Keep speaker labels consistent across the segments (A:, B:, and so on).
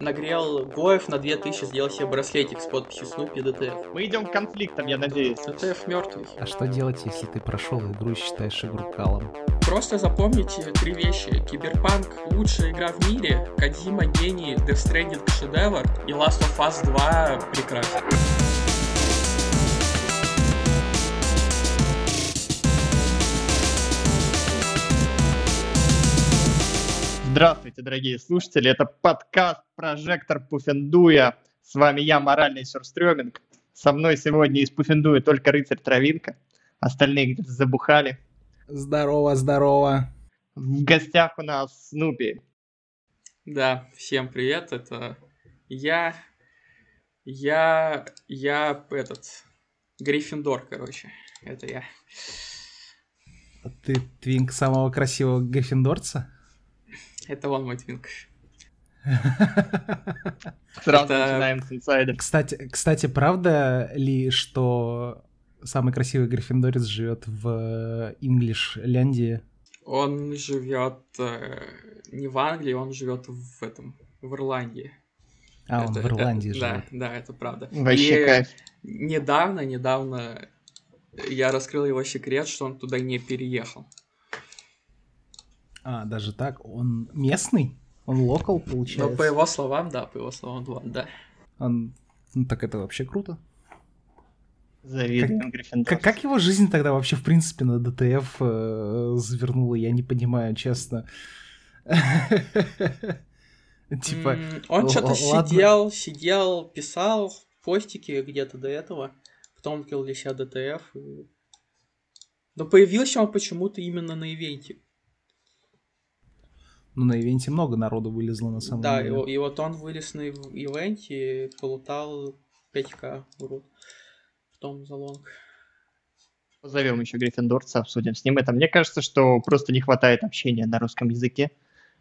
A: Нагрел гоев на 2000, сделал себе браслетик с подписью Снупи ДТФ.
B: Мы идем к конфликтам, я надеюсь.
A: ДТФ мертвый.
C: А что делать, если ты прошел игру и считаешь игру калом?
A: Просто запомните три вещи. Киберпанк — лучшая игра в мире, Кадзима — гений, Death Stranding — шедевр, и Last of Us 2 — прекрасно.
B: Здравствуйте, дорогие слушатели, это подкаст «Прожектор Пуфендуя». С вами я, моральный сюрстрёминг. Со мной сегодня из Пуфендуя только рыцарь Травинка. Остальные где-то забухали.
C: Здорово, здорово.
B: В гостях у нас Снупи.
A: Да, всем привет, это я, я, я этот, Гриффиндор, короче, это я.
C: Ты твинк самого красивого гриффиндорца?
A: Это он мой твинк.
B: Сразу
A: Это-
B: начинаем с инсайда.
C: Кстати, кстати, правда ли, что самый красивый гриффиндорец живет в Инглишляндии?
A: Он живет э, не в Англии, он живет в этом, в Ирландии.
C: А, он
A: Это-
C: в Ирландии
A: это- Да,
C: живет.
A: да, это правда.
B: Вообще
A: И
B: кайф.
A: недавно, недавно я раскрыл его секрет, что он туда не переехал.
C: А, даже так? Он местный? Он локал,
A: Но
C: получается?
A: по его словам, да, по его словам, да, да.
C: Он... Ну так это вообще круто.
B: Завидуем Гриффиндору.
C: Как, как его жизнь тогда вообще, в принципе, на ДТФ э, завернула, я не понимаю, честно. Типа,
A: Он что-то сидел, сидел, писал постики где-то до этого, потом открыл для себя ДТФ. Но появился он почему-то именно на ивенте.
C: Ну на ивенте много народу вылезло на самом
A: Да, и,
C: деле.
A: о- и вот он вылез на ив- ивенте, полутал 5к, урод. Потом залонг.
B: Позовем еще Гриффиндорца, обсудим с ним это. Мне кажется, что просто не хватает общения на русском языке.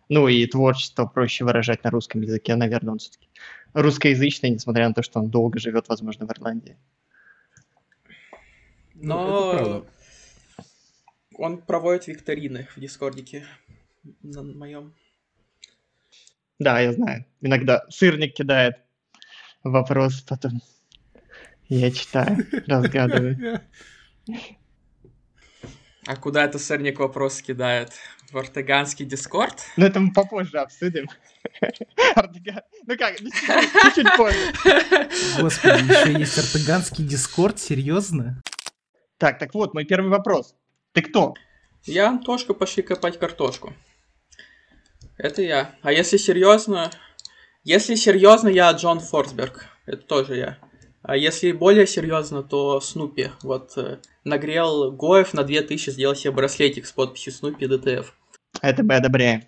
B: Ну и творчество проще выражать на русском языке. Наверное, он все-таки русскоязычный, несмотря на то, что он долго живет, возможно, в Ирландии.
C: Ну,
A: Но
C: это правда.
A: он проводит викторины в Дискордике на моем.
B: Да, я знаю. Иногда сырник кидает вопрос, потом я читаю, разгадываю.
A: А куда это сырник вопрос кидает? В ортеганский Дискорд?
B: Но это мы попозже обсудим. Ну как, ну чуть- позже.
C: Господи, еще есть ортоганский дискорд, серьезно?
B: Так, так вот, мой первый вопрос. Ты кто?
A: Я Антошка, пошли копать картошку. Это я. А если серьезно... Если серьезно, я Джон Форсберг. Это тоже я. А если более серьезно, то Снупи. Вот э, нагрел Гоев на 2000, сделал себе браслетик с подписью Снупи ДТФ.
B: Это мы одобряем.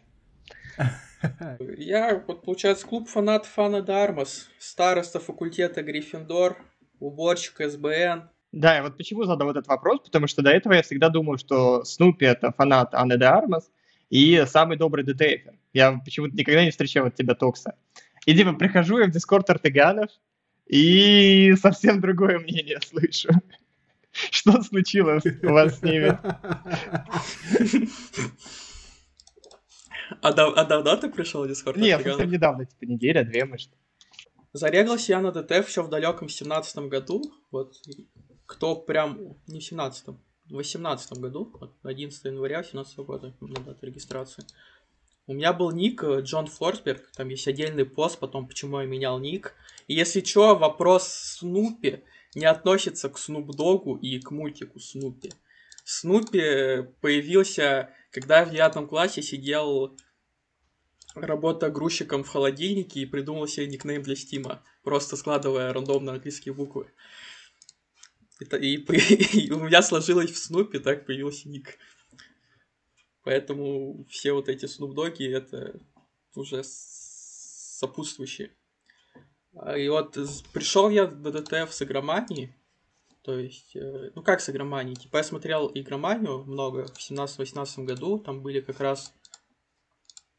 A: Я, вот, получается, клуб фанатов Анны де Армас, староста факультета Гриффиндор, уборщик СБН.
B: Да, и вот почему задал этот вопрос, потому что до этого я всегда думал, что Снупи это фанат Анны де Армас и самый добрый ДТФер. Я почему-то никогда не встречал от тебя Токса. И типа прихожу я в Дискорд Артеганов, и совсем другое мнение слышу. Что случилось у вас с ними?
A: А, дав- а давно ты пришел в дискорд?
B: Нет, совсем недавно, типа неделя, две, может.
A: Зареглась я на ДТФ еще в далеком семнадцатом году. Вот кто прям... Не в семнадцатом, 2018 году, 11 января 2017 года, на дата регистрации. У меня был ник э, Джон Форсберг, там есть отдельный пост, потом почему я менял ник. И если чё, вопрос Снупи не относится к Снупдогу и к мультику Снупи. Снупи появился, когда я в девятом классе сидел работа грузчиком в холодильнике и придумал себе никнейм для Стима, просто складывая рандомно английские буквы. Это- И, по- и у меня сложилось в Снупе, так появился ник. Поэтому все вот эти снупдоги это уже сопутствующие. А, И вот пришел я на ДТФ с игроманией. То есть, э, ну как с игроманией? Типа я смотрел игроманию много в 17-18 году, там были как раз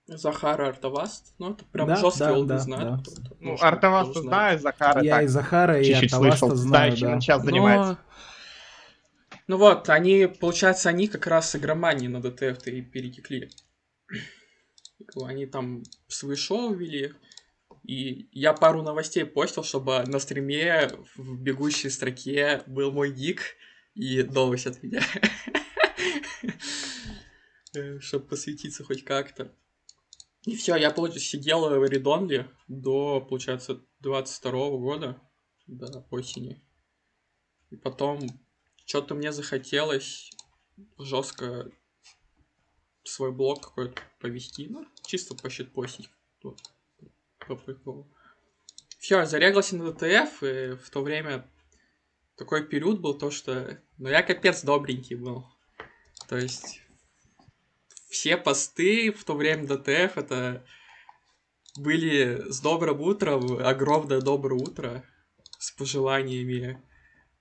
A: Захара Артаваст. Ну, это прям
C: Да,
A: жесткий
C: да,
A: олды
C: да,
A: знает.
C: да.
B: Ну,
A: кто знает.
B: знаю, Захара
C: Я
B: так,
C: и Захара, и Артаваста
B: слышал.
C: знаю, да.
B: он сейчас
A: Но-
B: занимается.
A: Ну вот, они, получается, они как раз с игроманией на ДТФ-то и перетекли. Они там свои шоу вели, И я пару новостей постил, чтобы на стриме в бегущей строке был мой ник и новость от меня. Чтобы посвятиться хоть как-то. И все, я, получается, сидел в Редонле до, получается, 22 года, до осени. И потом что-то мне захотелось жестко свой блог какой-то повести, ну, чисто пощитпостить. Вот, по приколу. Все, зарегался на ДТФ, и в то время такой период был то, что... Ну, я капец добренький был. То есть все посты в то время ДТФ это были с добрым утром, огромное доброе утро, с пожеланиями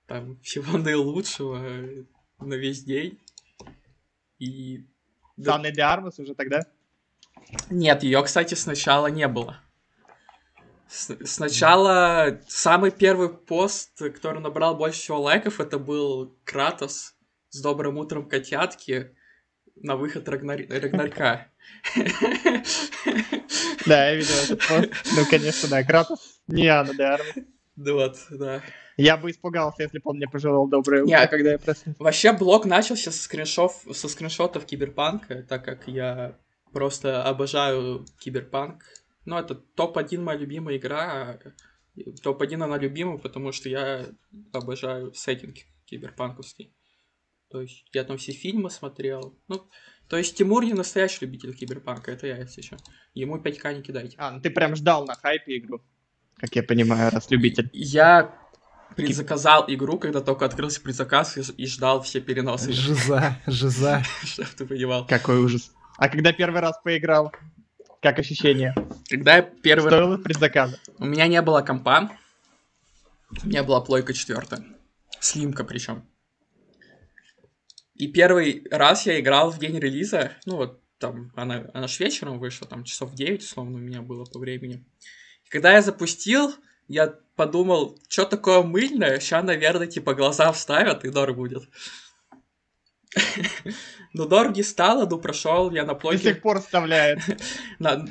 A: там всего наилучшего на весь день. И...
B: Да. Анны Диармас уже тогда?
A: Нет, ее, кстати, сначала не было. С сначала самый первый пост, который набрал больше всего лайков, это был Кратос с добрым утром котятки на выход Рагнар... Рагнарька.
B: Да, я видел этот пост. Ну, конечно, да, Кратос не Анна де
A: Да вот, да.
B: Я бы испугался, если бы он мне пожелал доброе утро,
A: Нет,
B: когда я проснулся.
A: Вообще, блог начался со, скриншов, со скриншотов Киберпанка, так как я просто обожаю Киберпанк. Ну, это топ-1 моя любимая игра. Топ-1 она любимая, потому что я обожаю сеттинг киберпанковский. То есть я там все фильмы смотрел. Ну, то есть Тимур не настоящий любитель киберпанка, это я если еще. Ему 5к не кидайте.
B: А, ну ты прям ждал на хайпе игру, как я понимаю, раз любитель.
A: Я предзаказал игру, когда только открылся предзаказ и, и ждал все переносы.
C: Жиза, жиза.
A: Чтоб ты понимал.
B: Какой ужас. А когда первый раз поиграл, как ощущение?
A: Когда я первый раз...
B: Стоило предзаказа?
A: У меня не было компа, у меня была плойка четвертая. Слимка причем. И первый раз я играл в день релиза, ну вот там, она, она ж вечером вышла, там часов 9, условно, у меня было по времени. И когда я запустил, я подумал, что такое мыльное, сейчас, наверное, типа глаза вставят и дор будет. Но дор не стало, ну прошел я на плойке.
B: До сих пор вставляет.
A: на,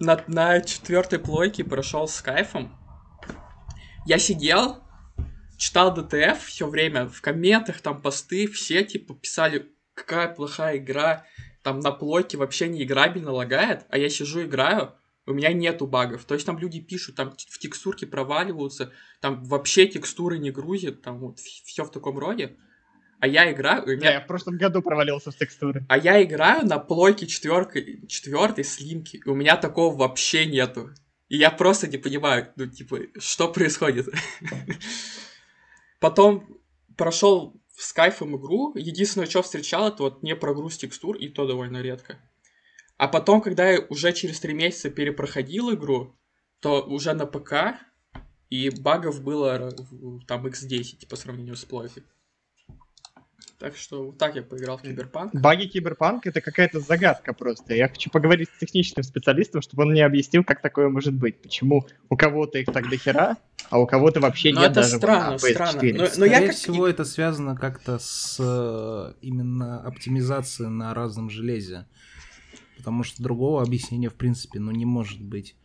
A: на, на четвертой плойке прошел с кайфом. Я сидел, читал ДТФ все время, в комментах там посты, все типа писали, какая плохая игра, там на плойке вообще не играбельно лагает, а я сижу играю, у меня нету багов. То есть там люди пишут, там в текстурке проваливаются, там вообще текстуры не грузят, там вот все в таком роде. А я играю... У меня...
B: Да, я в прошлом году провалился в текстуры.
A: А я играю на плойке четверкой, четвертой слимки, и у меня такого вообще нету. И я просто не понимаю, ну, типа, что происходит. Потом прошел с кайфом игру. Единственное, что встречал, это вот не прогруз текстур, и то довольно редко. А потом, когда я уже через три месяца перепроходил игру, то уже на ПК, и багов было там x10 по сравнению с плойкой. Так что вот так я поиграл в Киберпанк.
B: Баги Киберпанк это какая-то загадка просто. Я хочу поговорить с техническим специалистом, чтобы он мне объяснил, как такое может быть. Почему у кого-то их так до хера, а у кого-то вообще
A: но
B: нет
A: это
B: даже
A: странно,
B: на PS4.
A: странно. Но, но
C: Скорее
A: я как...
C: всего, это связано как-то с э, именно оптимизацией на разном железе. Потому что другого объяснения, в принципе, ну, не может быть.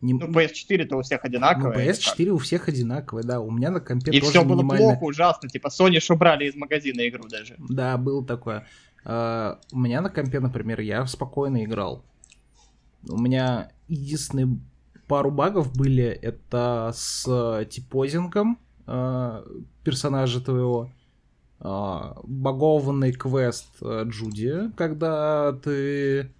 C: Не...
B: Ну, PS4-то у всех
C: Ну,
B: одинаковые.
C: PS4 у всех одинаковые, да. У меня на компе
B: И
C: тоже
B: все было
C: минимально-
B: плохо, ужасно. Типа Sony ж убрали из магазина игру даже.
C: Да, было такое. А, У меня на компе, например, я спокойно играл. У меня единственные пару багов были, это с типозингом э, персонажа твоего, а, багованный квест э, Джуди, когда ты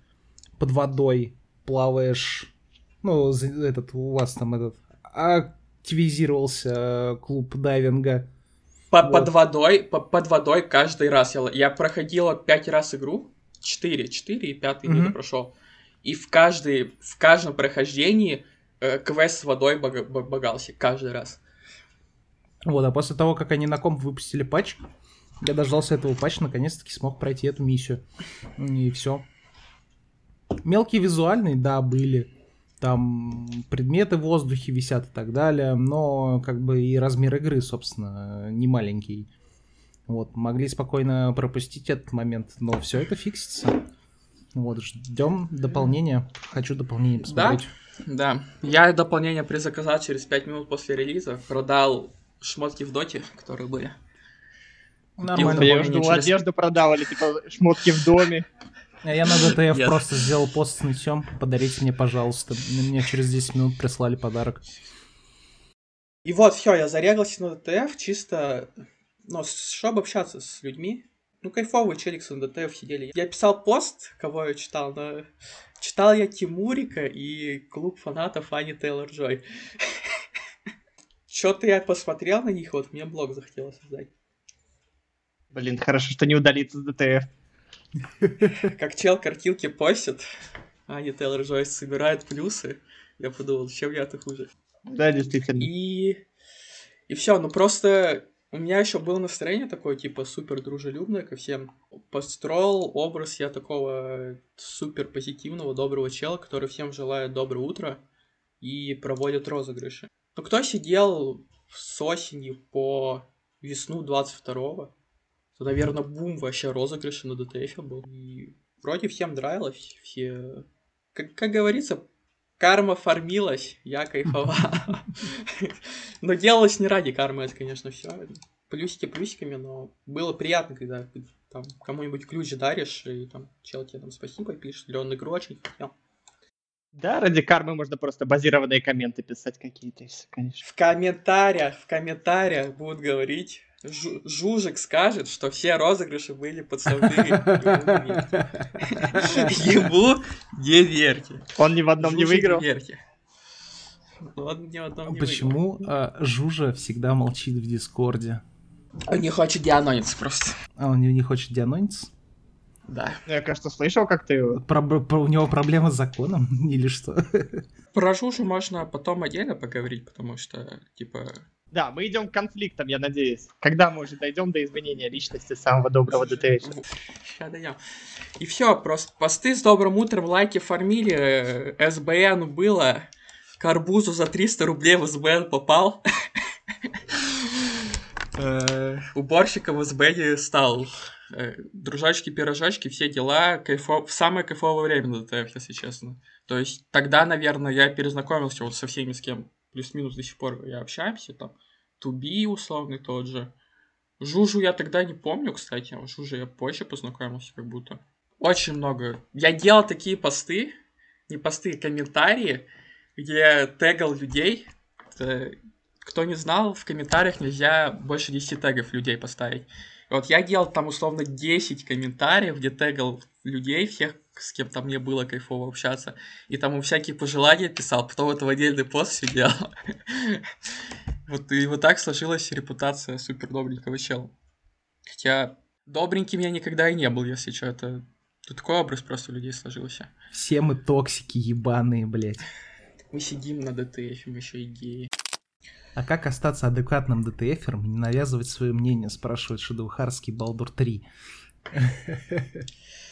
C: под водой плаваешь, ну, этот, у вас там этот, активизировался э, клуб дайвинга.
A: По-
C: Вот.
A: Под водой, по- под водой каждый раз. Я, я проходила пять раз игру. Четыре, четыре и пятый не прошел. И в, каждый, в каждом прохождении э, квест с водой багался. Каждый раз.
C: Вот, а после того, как они на комп выпустили патч, я дождался этого патча, наконец-таки смог пройти эту миссию. И все. Мелкие визуальные, да, были. Там предметы в воздухе висят и так далее, но как бы и размер игры, собственно, не маленький. Вот, могли спокойно пропустить этот момент, но все это фиксится. Вот, ждем дополнения. Хочу дополнение посмотреть.
A: Да, я дополнение предзаказал через 5 минут после релиза, продал шмотки в доте, которые были.
C: Нормально.
B: Я жду,
A: через-
B: одежду продал, или типа шмотки в доме.
C: А Я на ДТФ просто сделал пост с нытьем. Подарите мне, пожалуйста. Мне через 10 минут прислали подарок.
A: И вот, все, я зарегался на ДТФ чисто, ну, чтобы общаться с людьми. Ну, кайфовые челиксы на ДТФ сидели. Я писал пост, кого я читал, но читал я Тимурика и клуб фанатов Ани Тейлор-Джой. Чё-то я посмотрел на них, вот мне блог захотелось создать.
B: Блин, хорошо, что не удалится с ДТФ.
A: Как чел картинки постит, Ани Тейлор-Джой собирает плюсы. Я подумал, чем я-то хуже.
B: Да, действительно.
A: И, и все, ну просто у меня еще было настроение такое, типа, супер дружелюбное ко всем. Построил образ я такого супер позитивного, доброго чела, который всем желает доброе утро и проводит розыгрыши. Ну, кто сидел с осени по весну 22-го, то, наверное, бум вообще розыгрыши на ДТФ был. И вроде всем нравилось, все... Как, как говорится, карма фармилась, я кайфовал. Но делалось не ради кармы, это, конечно, все. Плюсики плюсиками, но было приятно, когда там кому-нибудь ключ даришь, и там чел тебе там спасибо пишет, или он игру очень хотел.
B: Да, ради кармы можно просто базированные комменты писать какие-то, конечно.
A: В комментариях, в комментариях будут говорить, Жужик скажет, что все розыгрыши были подставные. Ему не верьте.
B: Он ни в одном не выиграл.
A: Он ни в одном не
C: Почему а, Жужа всегда молчит в Дискорде?
A: Он не хочет деанониться просто.
C: А он не, хочет деанониться?
A: Да.
B: Я, кажется, слышал, как ты его...
C: Про, про- у него проблемы с законом или что?
A: Про Жужу можно потом отдельно поговорить, потому что, типа,
B: Да, мы идем к конфликтам, я надеюсь. Когда мы уже дойдем до изменения личности самого доброго ДТФ?
A: Сейчас дойдем. И все, просто посты с добрым утром, лайки фармили, э, СБН было, Карбузу за 300 рублей в СБН попал. Э, Уборщиком в СБН стал. Э, Дружачки-пирожачки, все дела. В Самое кайфовое время ДТФ, если честно. То есть тогда, наверное, я перезнакомился вот со всеми, с кем плюс-минус до сих пор я общаемся. Там Туби условный тот же. Жужу я тогда не помню, кстати. а Жужу я позже познакомился как будто. Очень много. Я делал такие посты, не посты, а комментарии, где я тегал людей. Это, Кто не знал, в комментариях нельзя больше 10 тегов людей поставить. И вот я делал там условно 10 комментариев, где тегал людей, всех, с кем там мне было кайфово общаться. И там ему всякие пожелания писал, потом это в отдельный пост все делал. Вот и вот так сложилась репутация супер добренького чела. Хотя добреньким я никогда и не был, если что. Это тут такой образ просто у людей сложился.
C: Все мы токсики ебаные, блядь.
A: Мы сидим на ДТФ, мы еще и геи.
C: А как остаться адекватным ДТФером и не навязывать свое мнение, спрашивает Шедоухарт из Балдур 3.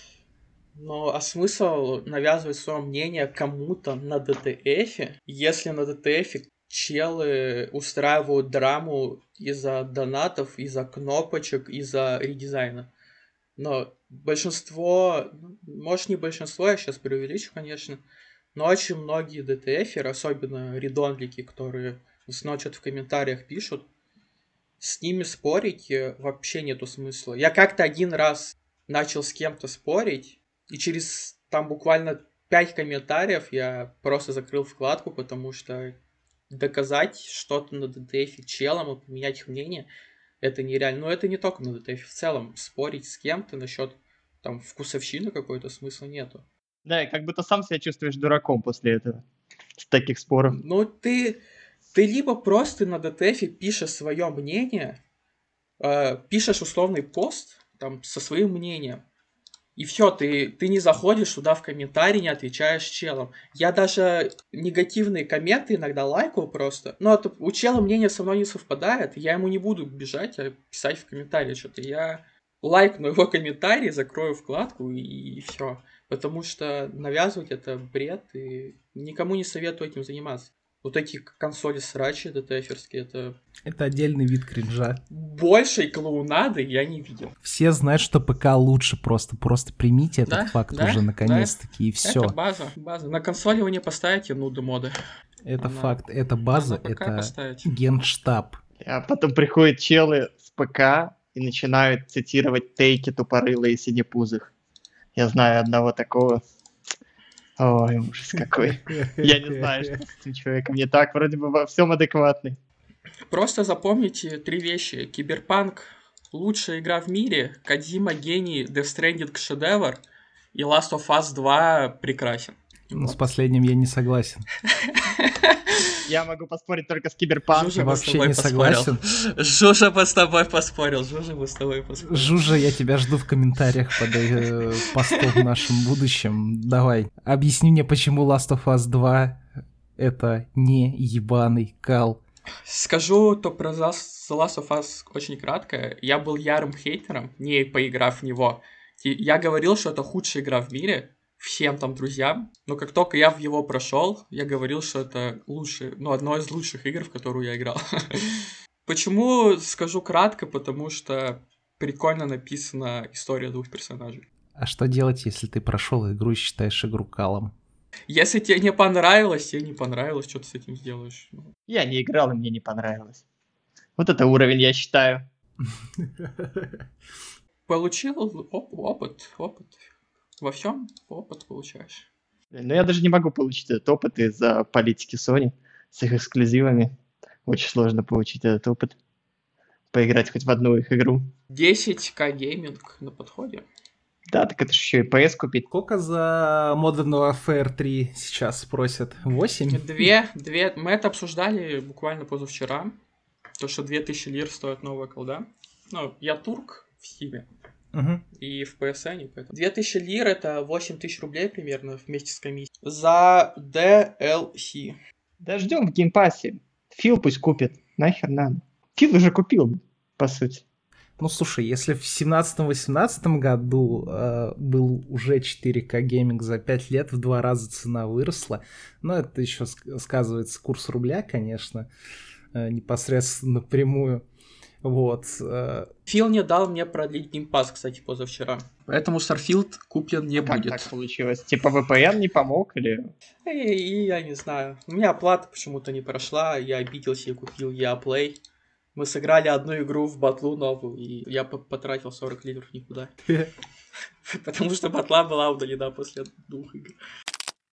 A: Ну, а смысл навязывать свое мнение кому-то на ДТФ, если на ДТФ челы устраивают драму из-за донатов, из-за кнопочек, из-за редизайна. Но большинство, ну, может не большинство, я сейчас преувеличу, конечно, но очень многие ДТФеры, особенно редонлики, которые что-то в комментариях пишут, с ними спорить э, вообще нету смысла. Я как-то один раз начал с кем-то спорить, и через там буквально 5 комментариев я просто закрыл вкладку, потому что доказать что-то на ДТФ челом и поменять их мнение, это нереально. Но это не только на ДТФ, в целом спорить с кем-то насчет там вкусовщины какой-то смысла нету.
B: Да, и как будто сам себя чувствуешь дураком после этого. С таких споров.
A: Ну, ты, ты либо просто на ДТФ пишешь свое мнение, э, пишешь условный пост там со своим мнением, и все, ты, ты не заходишь туда в комментарии, не отвечаешь челам. Я даже негативные комменты иногда лайкаю просто. Но это, у чела мнение со мной не совпадает, я ему не буду бежать, а писать в комментарии что-то. Я лайкну его комментарий, закрою вкладку и, и все. Потому что навязывать это бред, и никому не советую этим заниматься. Вот эти консоли срачи ДТФерские, это
C: Это отдельный вид кринжа.
A: большей клоунады я не видел.
C: Все знают, что ПК лучше просто. Просто примите этот
A: Да,
C: факт
A: да,
C: уже наконец-таки, и все.
A: Это база, база. На консоли вы не поставите нуды моды.
C: Это
A: Она-
C: факт. Это база, это
A: поставить.
C: генштаб.
B: А потом приходят челы с ПК и начинают цитировать тейки тупорылые синепузых. Я знаю одного такого. Ой, ужас какой. Я не знаю, что с этим человеком не так. Вроде бы во всем адекватный.
A: Просто запомните три вещи. Киберпанк — лучшая игра в мире, Кадзима гений, Death Stranding шедевр, и Last of Us 2 прекрасен.
C: Ну, с последним я не согласен.
B: Я могу поспорить только с киберпанком.
A: Жужа
C: вообще
A: тобой
C: не
A: поспорил.
C: согласен.
A: Жужа бы с тобой поспорил. Жужа бы с тобой поспорил.
C: Жужа, я тебя жду в комментариях под э, постом в нашем будущем. Давай, объясни мне, почему Last of Us 2 это не ебаный кал.
A: Скажу то про The Last of Us очень кратко. Я был ярым хейтером, не поиграв в него. И Я говорил, что это худшая игра в мире, всем там друзьям. Но как только я в его прошел, я говорил, что это лучшее, ну, одно из лучших игр, в которую я играл. Почему скажу кратко? Потому что прикольно написана история двух персонажей.
C: А что делать, если ты прошел игру и считаешь игру калом?
A: Если тебе не понравилось, тебе не понравилось, что ты с этим сделаешь? Ну,
B: Я не играл, и мне не понравилось. Вот это уровень, я считаю.
A: Получил оп- опыт, опыт. Во всем опыт получаешь.
B: Но я даже не могу получить этот опыт из-за политики Sony с их эксклюзивами. Очень сложно получить этот опыт. Поиграть хоть в одну их игру.
A: 10к гейминг на подходе.
B: Да, так это же еще и PS купить.
C: Сколько за Modern Warfare 3 сейчас просят? 8?
A: Две, две, мы это обсуждали буквально позавчера. То, что 2000 лир стоит новая колда. Ну, я турк в Стиме
C: Мгм.
A: и в PSN, поэтому... 2000 лир это 8000 рублей примерно вместе с комиссией. За DLC.
B: Да ждем в геймпассе. Фил пусть купит. Нахер надо. Фил уже купил, по сути.
C: Ну слушай, если в 17-18 году э, был уже 4К гейминг за 5 лет, в два раза цена выросла, но это еще ск- сказывается курс рубля, конечно, э, непосредственно напрямую. Вот. э,
A: Фил не дал мне продлить геймпас, кстати, позавчера. Поэтому Starfield куплен не
B: Как
A: будет.
B: так получилось? Типа VPN не помог или...
A: И, и я не знаю. У меня оплата почему-то не прошла. Я обиделся и купил я Play. Мы сыграли одну игру в батлу новую, и я по- потратил 40 литров никуда. Потому что батла была удалена после двух игр.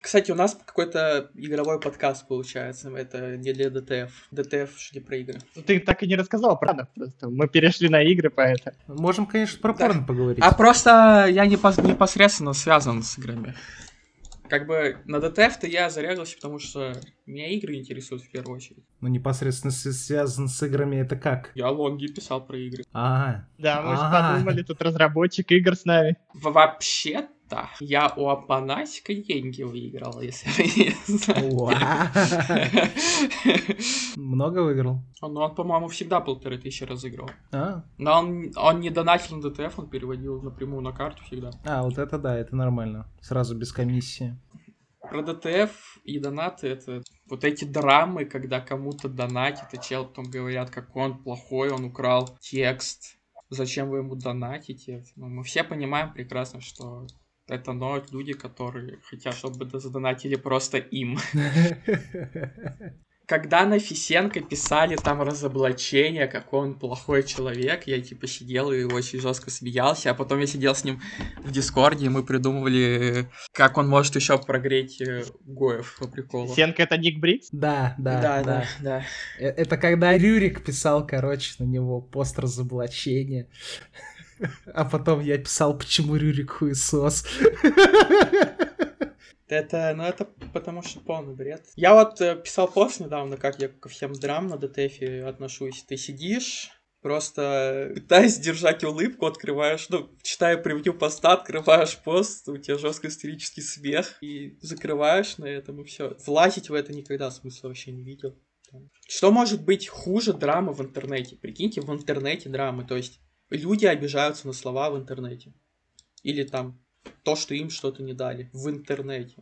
A: Кстати, у нас какой-то игровой подкаст получается. Это не для ДТФ. ДТФ не про игры.
B: Ну, Ты так и не рассказал про нас просто. Мы перешли на игры, поэтому...
C: Можем, конечно, про
A: Да.
C: порно поговорить.
A: А просто я непос- непосредственно связан с играми. Как бы на ДТФ-то я зарегался, потому что меня игры интересуют в первую очередь.
C: Ну, непосредственно связан с играми это как?
A: Я лонги писал про игры.
C: А,
B: Да, мы же
C: А.
B: подумали, тут разработчик игр с нами.
A: В- Вообще-то, я у Апанасика деньги выиграл, если вы не знаете.
C: много выиграл?
A: Ну, он, по-моему, всегда полторы тысячи разыгрывал.
C: А,
A: Но он, он не донатил на ДТФ, он переводил напрямую на карту всегда.
C: а, вот это да, это нормально. Сразу без комиссии.
A: Про ДТФ и донаты это вот эти драмы, когда кому-то донатит, и чел потом говорят, как он плохой, он украл текст. Зачем вы ему донатите? Ну, мы все понимаем прекрасно, что это ноют люди, которые хотят, чтобы задонатили просто им. Когда на Фисенко писали там разоблачение, какой он плохой человек, я типа сидел и очень жестко смеялся, а потом я сидел с ним в Дискорде, и мы придумывали, как он может еще прогреть э, Гоев по приколу.
B: Фисенко это Ник Брикс?
C: Да, да,
A: да,
C: да.
A: да, да.
C: Э, Это когда Рюрик писал, короче, на него пост разоблачения. А потом я писал, почему Рюрик хуесос.
A: Это, ну это потому что полный бред. Я вот э, писал пост недавно, как я ко всем драм на ДТФе отношусь. Ты сидишь, просто пытаясь держать улыбку, открываешь, ну, читая превью поста, открываешь пост, у тебя жесткий истерический смех, и закрываешь на этом, и все. Влазить в это никогда смысла вообще не видел. Что может быть хуже драмы в интернете? Прикиньте, в интернете драмы, то есть люди обижаются на слова в интернете. Или там то, что им что-то не дали в интернете.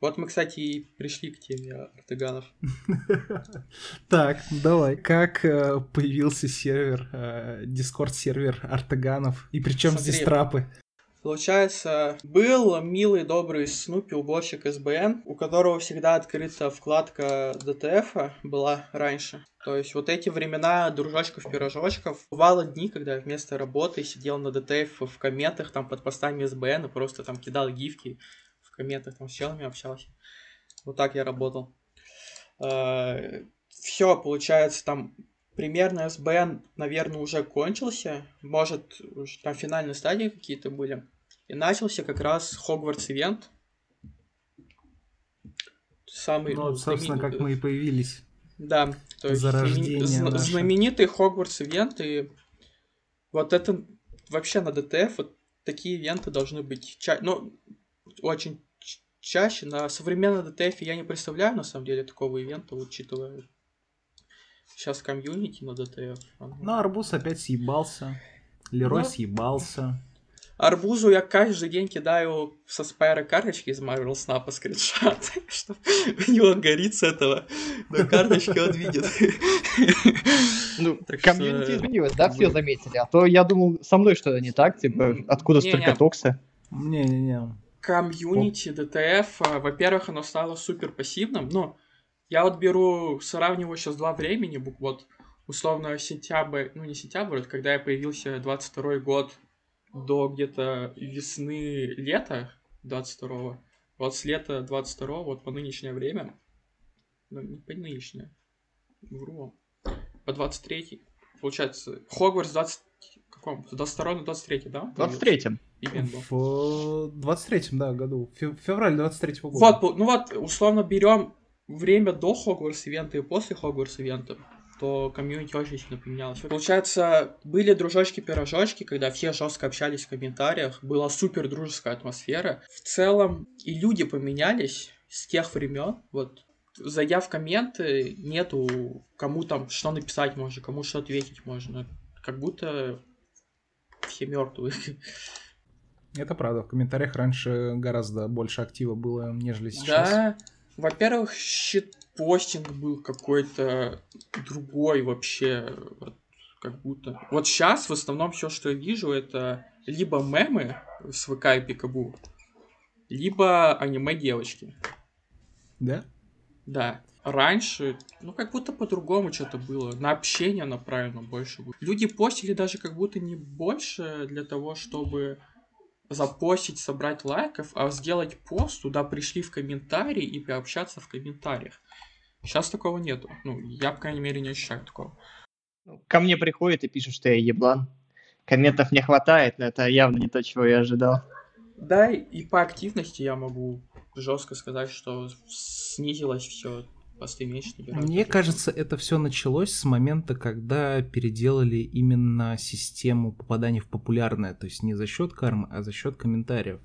A: Вот мы, кстати, и пришли к теме артеганов.
C: Так, давай. Как э, появился сервер, дискорд-сервер артеганов? И причем здесь
A: Смотри.
C: трапы?
A: Получается, был милый, добрый Снупи, уборщик СБН, у которого всегда открыта вкладка ДТФ была раньше. То есть вот эти времена дружочков-пирожочков. Бывало дни, когда я вместо работы сидел на ДТФ в комментах, там под постами СБН и просто там кидал гифки в комментах, там с челами общался. Вот так я работал. Все, получается, там примерно СБН, наверное, уже кончился. Может, там финальные стадии какие-то были. И начался как раз Хогвартс ивент. Самый
C: Ну, собственно, как мы и появились.
A: Да, то есть
C: Зарождение
A: зна-
C: наше.
A: знаменитый Хогвартс ивент. И вот это вообще на ДТФ вот такие ивенты должны быть ча- ну, очень чаще. На современном ДТФ я не представляю, на самом деле, такого ивента, учитывая сейчас комьюнити на ДТФ.
C: Ну, Арбуз опять съебался. Лерой
A: Ну.
C: съебался.
A: Арбузу я каждый день кидаю со спайра карточки из Marvel Snap скриншот, чтобы у него горит с этого. На карточке он видит.
B: Ну, комьюнити изменилось, да, все заметили. А то я думал, со мной что-то не так, типа, откуда столько токса?
C: Не-не-не.
A: Комьюнити ДТФ, а, во-первых, оно стало супер пассивным. Ну, я вот беру, сравниваю сейчас два времени, вот, условно, сентябрь, ну не сентябрь, когда я появился 22 год до где-то весны, лета 22 Вот с лета 22 вот по нынешнее время, ну не по нынешнее, вру по 23 получается, Хогвартс 20, каком? 22 на 23 да?
B: В 23-м.
A: Ивент был.
C: В 23-м, да, году. Фе- Февраль 23-го года.
A: Вот, ну вот, условно берем время до Хогвартс ивента и после Хогвартс ивента, то комьюнити очень сильно поменялось. Получается, были дружочки-пирожочки, когда все жестко общались в комментариях, была супер дружеская атмосфера. В целом и люди поменялись с тех времен. Вот зайдя в комменты, нету кому там что написать можно, кому что ответить можно. Как будто все мертвые.
C: Это правда. В комментариях раньше гораздо больше актива было, нежели сейчас.
A: Да, во-первых, щитпостинг был какой-то другой вообще, вот, как будто. Вот сейчас в основном все, что я вижу, это либо мемы с ВК и Пикабу, либо аниме девочки.
C: Да?
A: Да. Раньше, ну, как будто по-другому что-то было. На общение направлено больше. Люди постили даже как будто не больше для того, чтобы запостить, собрать лайков, а сделать пост, туда пришли в комментарии и пообщаться в комментариях. Сейчас такого нету. Ну, я, по крайней мере, не ощущаю такого.
B: Ко мне приходит и пишет, что я еблан. Комментов не хватает, но это явно не то, чего я ожидал.
A: Да, и по активности я могу жестко сказать, что снизилось все, посты меньше набирают.
C: Мне кажется, это все началось с момента, когда переделали именно систему попадания в популярное, то есть не за счет кармы, а за счет комментариев.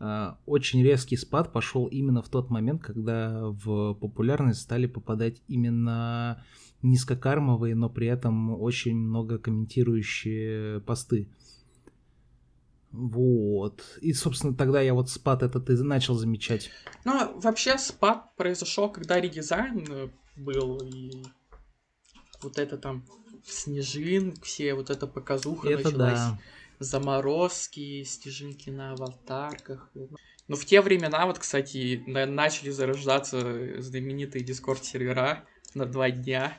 C: А, Очень резкий спад пошел именно в тот момент, когда в популярность стали попадать именно низкокармовые, но при этом очень много комментирующие посты. Вот. И, собственно, тогда я вот спад этот и начал замечать.
A: Ну, вообще спад произошел, когда редизайн э, был, и вот это там снежинки, все вот эта показуха
C: Это
A: началась.
C: да.
A: Заморозки, снежинки на аватарках. Но в те времена, вот, кстати, на- начали зарождаться знаменитые дискорд-сервера на два дня.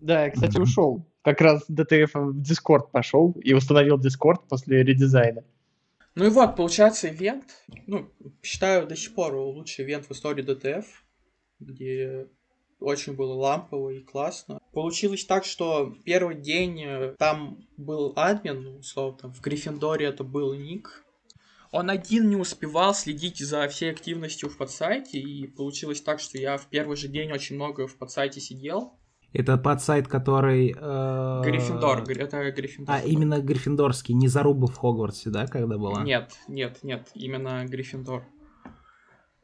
B: Да, я, кстати, ушел. Как раз ДТФ в Дискорд пошел и установил Дискорд после редизайна.
A: Ну и вот, получается, ивент, ну, считаю до сих пор лучший ивент в истории ДТФ, где очень было лампово и классно. Получилось так, что первый день э, там был админ, ну, условно, там, в Гриффиндоре это был Ник. Он один не успевал следить за всей активностью в подсайте, и получилось так, что я в первый же день очень много в подсайте сидел.
C: Это подсайт, который... э,
A: Гриффиндор, гри- это Гриффиндор.
C: А, именно гриффиндорский, не заруба в Хогвартсе, да, когда была?
A: Нет, нет, нет, именно Гриффиндор.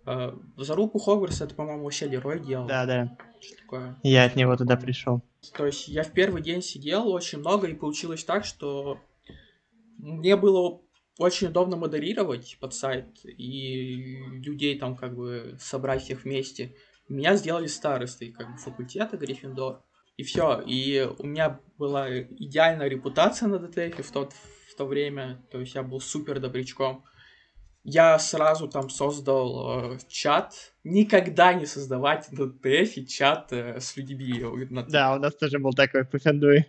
A: Э, Зарубу Хогвартс это, по-моему, вообще Лерой делал.
B: Да, да.
A: Что такое?
B: Я от него туда пришел.
A: То есть я в первый день сидел очень много, и получилось так, что мне было очень удобно модерировать под сайт и людей там как бы собрать всех вместе. Меня сделали старостой как бы факультета Гриффиндор. И все. И у меня была идеальная репутация на ДТФ в, тот, в то время. То есть я был супер добрячком. Я сразу там создал э, чат. Никогда не создавать на ДТФ чат э, с людьми.
B: Да, у нас тоже был такой Пуффендуй.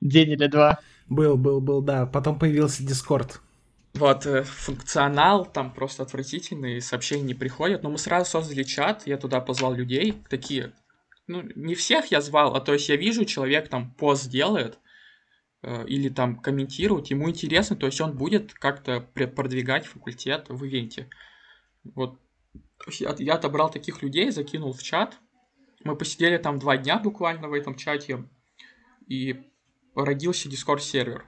B: День или два.
C: Был, был, был, да. Потом появился Дискорд.
A: Вот, э, функционал там просто отвратительный, сообщения не приходят. Но мы сразу создали чат, я туда позвал людей, такие, ну, не всех я звал, а то есть я вижу, человек там пост делает, э, или там комментирует, ему интересно, то есть он будет как-то продвигать факультет в ивенте. Вот я, я отобрал таких людей, закинул в чат. Мы посидели там два дня буквально в этом чате, и родился Discord сервер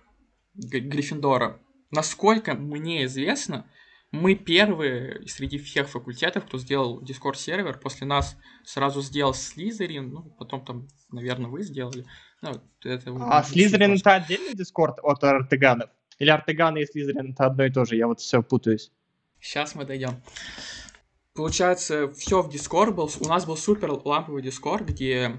A: Гриффиндора насколько мне известно, мы первые среди всех факультетов, кто сделал Discord сервер. После нас сразу сделал Слизерин, ну, потом там, наверное, вы сделали. Ну,
B: это а Слизерин это отдельный Discord от Артеганов? Или Артеганы и Слизерин это одно и то же? Я вот все путаюсь.
A: Сейчас мы дойдем. Получается, все в Discord был. У нас был супер ламповый Discord, где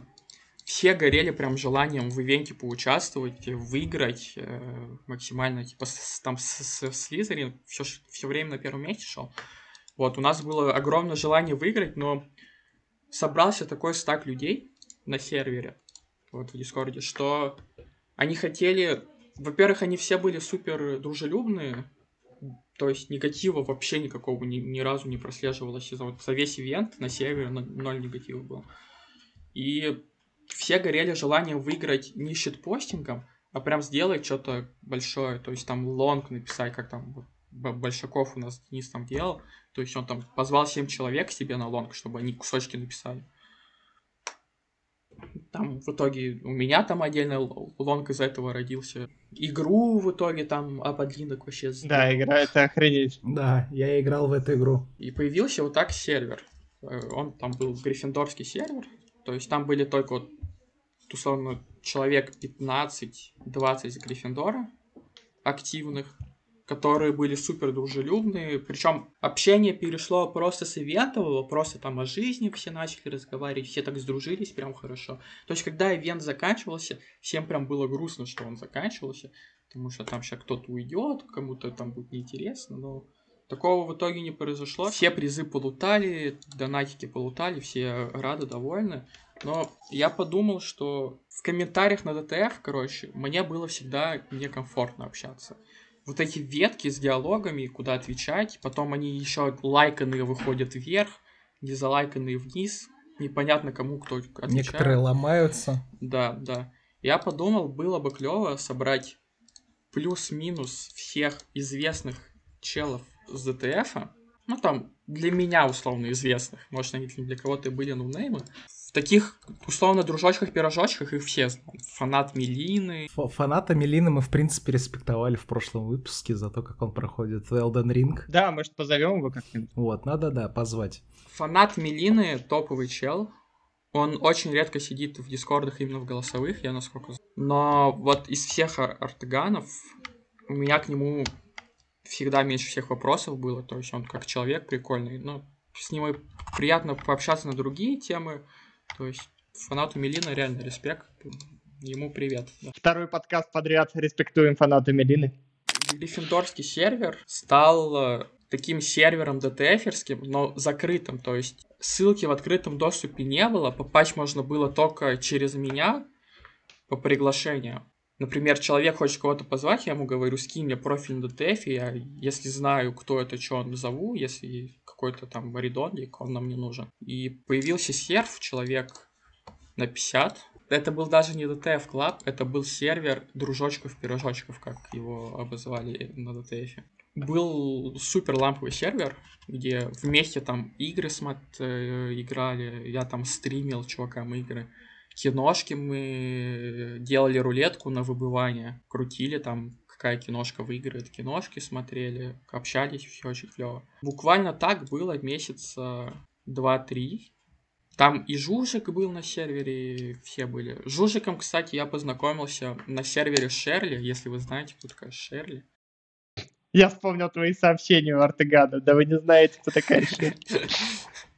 A: все горели прям желанием в ивенте поучаствовать, выиграть э, максимально, типа, с, там с, с Слизерин все, все время на первом месте шел. Вот, у нас было огромное желание выиграть, но собрался такой стак людей на сервере, вот в Дискорде, что они хотели... Во-первых, они все были супер дружелюбные, то есть негатива вообще никакого ни, ни разу не прослеживалось. Вот за весь ивент на сервере ноль негатива был. И все горели желанием выиграть не щитпостингом, а прям сделать что-то большое, то есть там лонг написать, как там Большаков у нас Денис там делал, то есть он там позвал 7 человек себе на лонг, чтобы они кусочки написали. Там в итоге у меня там отдельно лонг из этого родился. Игру в итоге там Ападлинок вообще
B: сделал. Да, игра это охренеть.
C: Да, я играл в эту игру.
A: И появился вот так сервер. Э, он там был гриффиндорский сервер, то есть там были только вот условно, человек 15-20 из Гриффиндора активных, которые были супер дружелюбные. Причем общение перешло просто с ивентового, просто там о жизни все начали разговаривать, все так сдружились прям хорошо. То есть, когда ивент заканчивался, всем прям было грустно, что он заканчивался, потому что там сейчас кто-то уйдет, кому-то там будет неинтересно, но такого в итоге не произошло. Все призы полутали, донатики полутали, все рады, довольны. Но я подумал, что в комментариях на ДТФ, короче, мне было всегда некомфортно общаться. Вот эти ветки с диалогами, куда отвечать, потом они еще лайканные выходят вверх, не залайканные вниз, непонятно кому кто отвечает.
C: Некоторые ломаются.
A: Да, да. Я подумал, было бы клево собрать плюс-минус всех известных челов с ДТФ, ну там для меня условно известных, может они для кого-то были нунеймы, в таких, условно, дружочках-пирожочках их все знают. Фанат Мелины.
C: Фаната Мелины мы, в принципе, респектовали в прошлом выпуске за то, как он проходит Elden Ring.
B: Да, может, позовем его как-нибудь.
C: Вот, надо, да, позвать.
A: Фанат Мелины топовый чел. Он очень редко сидит в дискордах именно в голосовых, я насколько знаю. Но вот из всех ар- артеганов у меня к нему всегда меньше всех вопросов было. То есть он как человек прикольный. Но с ним приятно пообщаться на другие темы. То есть фанату Мелина реально респект. Ему привет.
B: Второй подкаст подряд респектуем фанату Мелины.
A: Гриффиндорский сервер стал э, таким сервером ДТФерским, но закрытым. То есть ссылки в открытом доступе не было, попасть можно было только через меня по приглашению. Например, человек хочет кого-то позвать, я ему говорю, скинь мне профиль на ДТФ, и я, если знаю, кто это, что он позову, если какой-то там рандомик, он нам не нужен. И появился серв, человек на 50. Это был даже не DTF Club, это был сервер дружочков-пирожочков, как его обозвали на DTF. Был супер ламповый сервер, где вместе там игры смот э, играли, я там стримил чувакам игры киношки мы делали рулетку на выбывание, крутили там, какая киношка выиграет, киношки смотрели, общались, все очень клево. Буквально так было месяца два-три. Там и Жужик был на сервере, все были. С Жужиком, кстати, я познакомился на сервере Шерли, если вы знаете, кто такая Шерли.
B: Я вспомнил твои сообщения у Артегана. Да вы не знаете, кто такая Шир.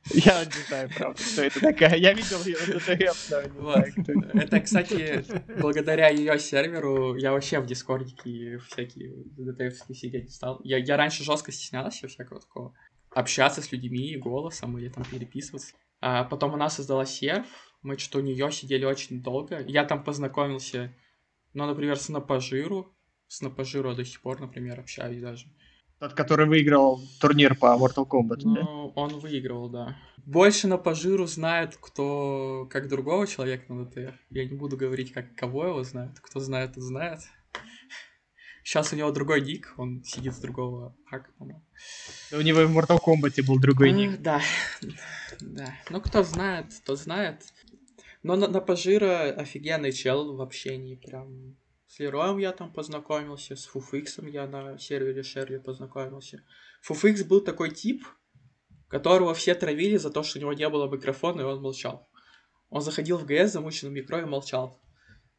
B: Я не знаю, правда, кто это такая. Я видел ее на ДТФ, но не
A: Вот.
B: знаю, кто это.
A: Это, кстати, благодаря ее серверу я вообще в дискордике всякие ДТФ сидеть стал. Я, я раньше жестко стеснялся всякого такого. Общаться с людьми голосом или там переписываться. А потом она создала серв, мы что-то у нее сидели очень долго. Я там познакомился, ну, например, с Напожиру. С Напожиру я до сих пор, например, общаюсь даже.
B: Тот, который выиграл турнир по Mortal Kombat, да?
A: Ну, он выигрывал, да. Больше на пожиру знают, кто как другого человека на ДТФ. Я не буду говорить, как кого его знают. Кто знает, тот знает. Сейчас у него другой ник, он сидит с другого по-моему.
B: Да У него и в Mortal Kombat был другой ник.
A: Да, да. Ну, кто знает, тот знает. Но на, на пожира офигенный чел в общении. Прям с Лероем я там познакомился, с Фуфиксом я на сервере Шерли познакомился. Фуфикс был такой тип, которого все травили за то, что у него не было микрофона, и он молчал. Он заходил в ГС замученным микро и молчал.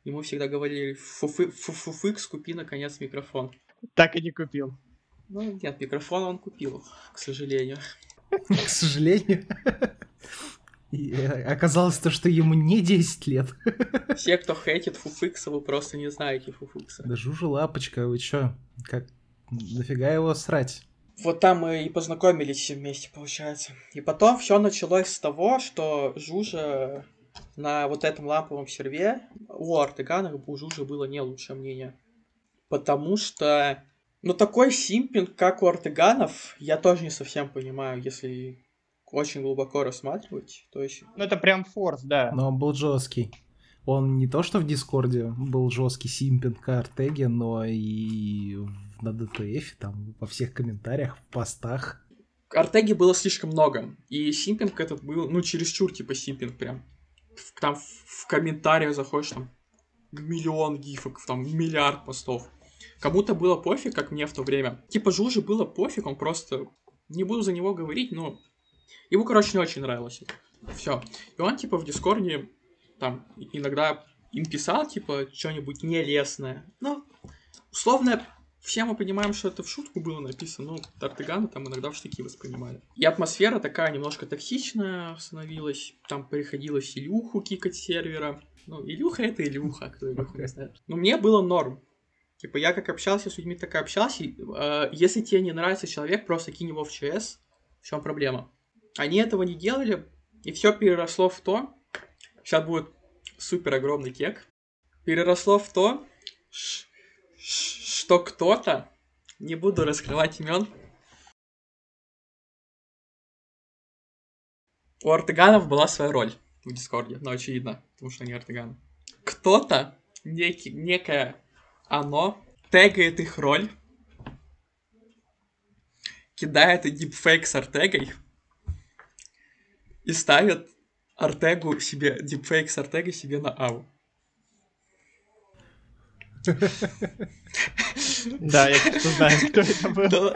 A: Ему всегда говорили, «Фуфы- фу- Фуфикс, купи наконец микрофон.
B: Так и не купил.
A: Ну, нет, микрофон он купил, к сожалению.
C: К сожалению. И э, оказалось то, что ему не 10 лет.
A: Все, кто хейтит Фуфикса, вы просто не знаете Фуфикса.
C: Да жужа лапочка, вы чё? Как? Нафига его срать?
A: Вот там мы и познакомились все вместе, получается. И потом все началось с того, что Жужа на вот этом ламповом серве у Артеганах у Жужи было не лучшее мнение. Потому что, ну, такой симпинг, как у Артеганов, я тоже не совсем понимаю, если очень глубоко рассматривать. То есть,
B: Ну, это прям форс, да.
C: Но он был жесткий. Он не то что в Дискорде был жесткий симпинг Артеги, но и на ДТФ, там, во всех комментариях, в постах.
A: Артеги было слишком много. И симпинг этот был, ну, чересчур, типа, симпинг прям. В- Там в, в комментариях заходишь, там, миллион гифок, там, миллиард постов. Кому-то было пофиг, как мне в то время. Типа, Жуже было пофиг, он просто... Не буду за него говорить, но... Ему, короче, не очень нравилось. Все. И он, типа, в Дискорде, там, иногда им писал, типа, что-нибудь нелестное. Ну, условно, все мы понимаем, что это в шутку было написано, но Тартыганы там иногда в штыки воспринимали. И атмосфера такая немножко токсичная становилась. Там приходилось Илюху кикать сервера. Ну, Илюха это Илюха, кто Илюху не знает. Но мне было норм. Типа, я как общался с людьми, так и общался. Э, если тебе не нравится человек, просто кинь его в ЧС. В чем проблема? Они этого не делали, и все переросло в то, сейчас будет супер огромный кек, переросло в то, что кто-то, не буду раскрывать имен, у Артеганов была своя роль в Дискорде, но очевидно, потому что они Артеганы. Кто-то, некий, некое оно, тегает их роль, кидает дипфейк с Артегой и ставит Артегу себе, дипфейк с Артегой себе на ау.
B: Да, я кажется, знаю, кто это был.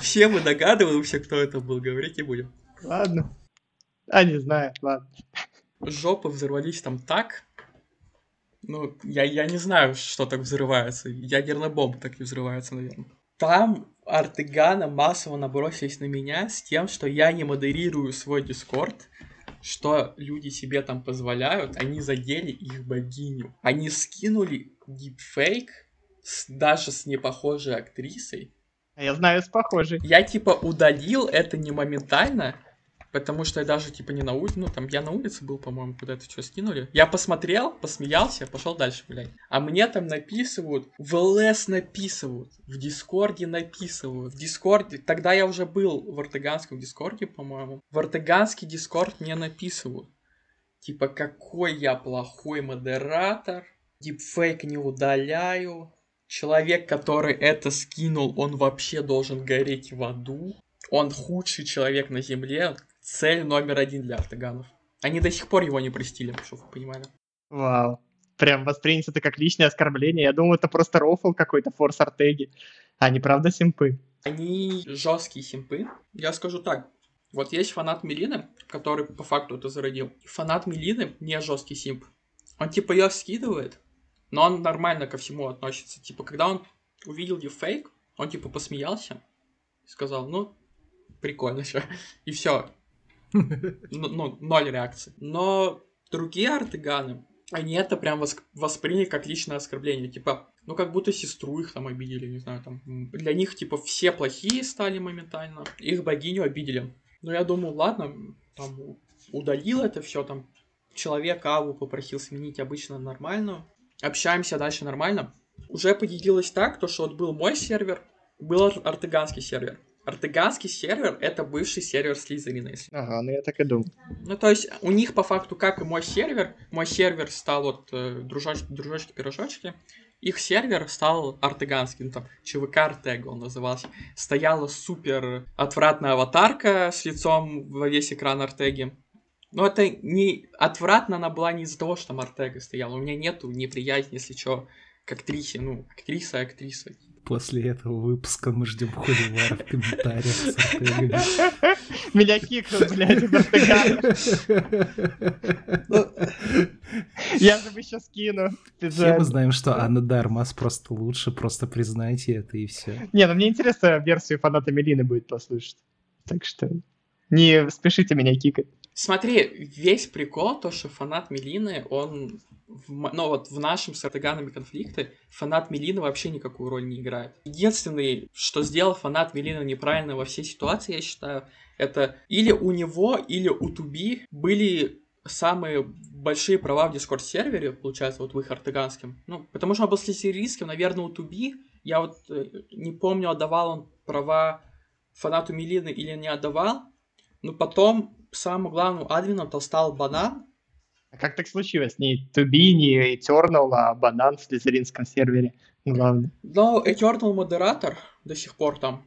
A: Все мы догадываемся, кто это был, говорить не будем.
B: Ладно. А, не знаю, ладно.
A: Жопы взорвались там так. Ну, я, я не знаю, что так взрывается. Ядерная бомба так и взрывается, наверное. Там Артегана массово набросились на меня с тем, что я не модерирую свой дискорд, что люди себе там позволяют, они задели их богиню. Они скинули дипфейк с, даже с непохожей актрисой,
B: А Я знаю, с похожей.
A: я типа удалил это не моментально, потому что я даже типа не на улице, ну там я на улице был, по-моему, куда это что скинули. Я посмотрел, посмеялся, пошел дальше гулять. А мне там написывают, в ЛС написывают, в Дискорде написывают, в Дискорде, тогда я уже был в Артеганском Дискорде, по-моему. В Артеганский Дискорд мне написывают, типа какой я плохой модератор, дипфейк не удаляю, Человек, который это скинул, он вообще должен гореть в аду. Он худший человек на земле. Цель номер один для артаганов. Они до сих пор его не простили, чтобы вы понимали.
B: Вау. Прям воспринято это как личное оскорбление. Я думал, это просто рофл какой-то, форс Артеги. А не правда симпы.
A: Они жесткие симпы. Я скажу так. Вот есть фанат Мелины, который по факту это зародил. Фанат Мелины не жесткий симп. Он типа ее скидывает, Но он нормально ко всему относится. Типа, когда он увидел дефейк, он типа посмеялся и сказал, ну, прикольно все. И все. Ну, ноль реакции. Но другие артыганы, они это прям восприняли как личное оскорбление. Типа, ну как будто сестру их там обидели, не знаю, там. Для них, типа, все плохие стали моментально. Их богиню обидели. Но я думаю, ладно, там удалил это все, там человек Аву попросил сменить обычно нормальную. Общаемся дальше нормально. Уже поделилось так, то что вот был мой сервер, был ар- артыганский сервер. Артыганский сервер это бывший сервер Слизерина, если
B: Ага, ну я так и думал.
A: ну, то есть, у них по факту, как и мой сервер, мой сервер стал вот э, дружоч- дружочки-пирожочки, их сервер стал артеганским, там, ЧВК Артега он назывался. Стояла супер отвратная аватарка с лицом во весь экран Артеги. Но это не отвратно она была не из-за того, что там Артега стояла. У меня нету неприязни, если что, к актрисе. Ну, актриса и актриса.
C: После этого выпуска мы ждем холивара в комментариях с артегами.
B: Меня кикнут, блядь, из Артегана. Я же сейчас скину.
C: Все мы знаем, что Анна Дармас просто лучше, просто признайте это и все.
B: Не, ну мне интересно версию фаната Мелины будет послушать. Так что не спешите меня кикать.
A: Смотри, весь прикол, то, что фанат Мелины, он, в, ну вот в нашем с Артеганами конфликте, фанат Мелины вообще никакую роль не играет. Единственный, что сделал фанат Мелины неправильно во всей ситуации, я считаю, это или у него, или у Туби были самые большие права в Дискорд-сервере, получается, вот в их артеганском. Ну, потому что он был слизерийским, наверное, у Туби, я вот э, не помню, отдавал он права фанату Мелины или не отдавал, но потом самым главным админом то стал Банан.
B: А как так случилось? Не Туби, не Eternal, а Банан в слизеринском сервере. Главное.
A: Но Eternal модератор до сих пор там.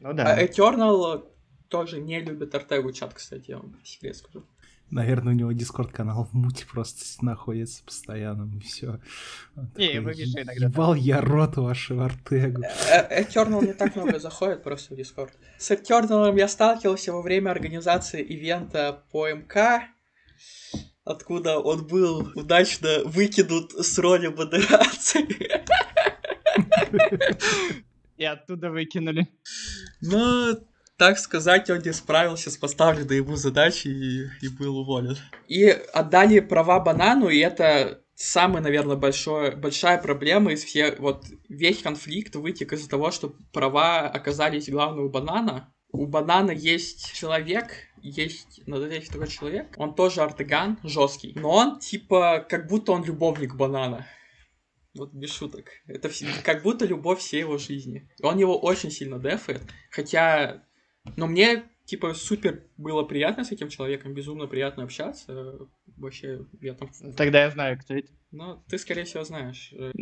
B: Ну
A: А
B: да.
A: Eternal тоже не любит Артегу чат, кстати, я вам секрет скажу.
C: Наверное, у него дискорд-канал в муте просто находится постоянно, и все.
B: Не, я вывешу иногда.
C: Ебал я рот вашего Артегу.
A: Э, Eternal не так много заходит просто в Дискорд. С Eternal я сталкивался во время организации ивента по МК, откуда он был удачно выкинут с роли модерации.
B: И оттуда выкинули.
A: Но, так сказать, он не справился с поставленной ему задачей и, и был уволен. И отдали права банану, и это самая, наверное, большое, большая проблема из всех, вот весь конфликт вытек из-за того, что права оказались главные у банана. У банана есть человек, есть, надо есть такой человек, он тоже артеган, жесткий, но он типа, как будто он любовник банана. Вот без шуток. Это как будто любовь всей его жизни. Он его очень сильно дефает. Хотя, но мне, типа, супер было приятно с этим человеком, безумно приятно общаться. Вообще, я там...
B: Тогда я знаю, кто это.
A: Ну, ты, скорее всего, знаешь. Э,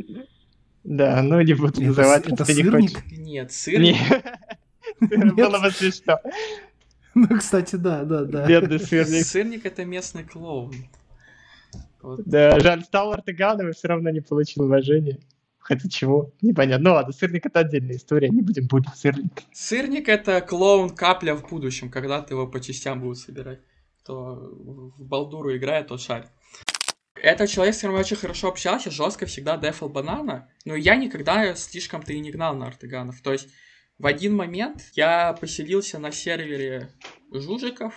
B: Да, ну не буду называть,
C: это
B: если не
C: сырник?
B: хочешь.
A: Нет, сыр...
B: Не. Было бы смешно.
C: Ну, кстати, да, да, да.
B: Бедный сырник.
A: Сырник это местный клоун. Вот.
B: Да, жаль, стал Артеганом и все равно не получил уважения. Хотя чего? Непонятно. Ну ладно, сырник это отдельная история, не будем будем сырник.
A: Сырник это клоун капля в будущем, когда ты его по частям будут собирать. Кто в Балдуру играет, тот шарит. Этот человек, с которым я очень хорошо общался, жестко всегда дефал банана, но я никогда слишком-то и не гнал на артеганов. То есть в один момент я поселился на сервере жужиков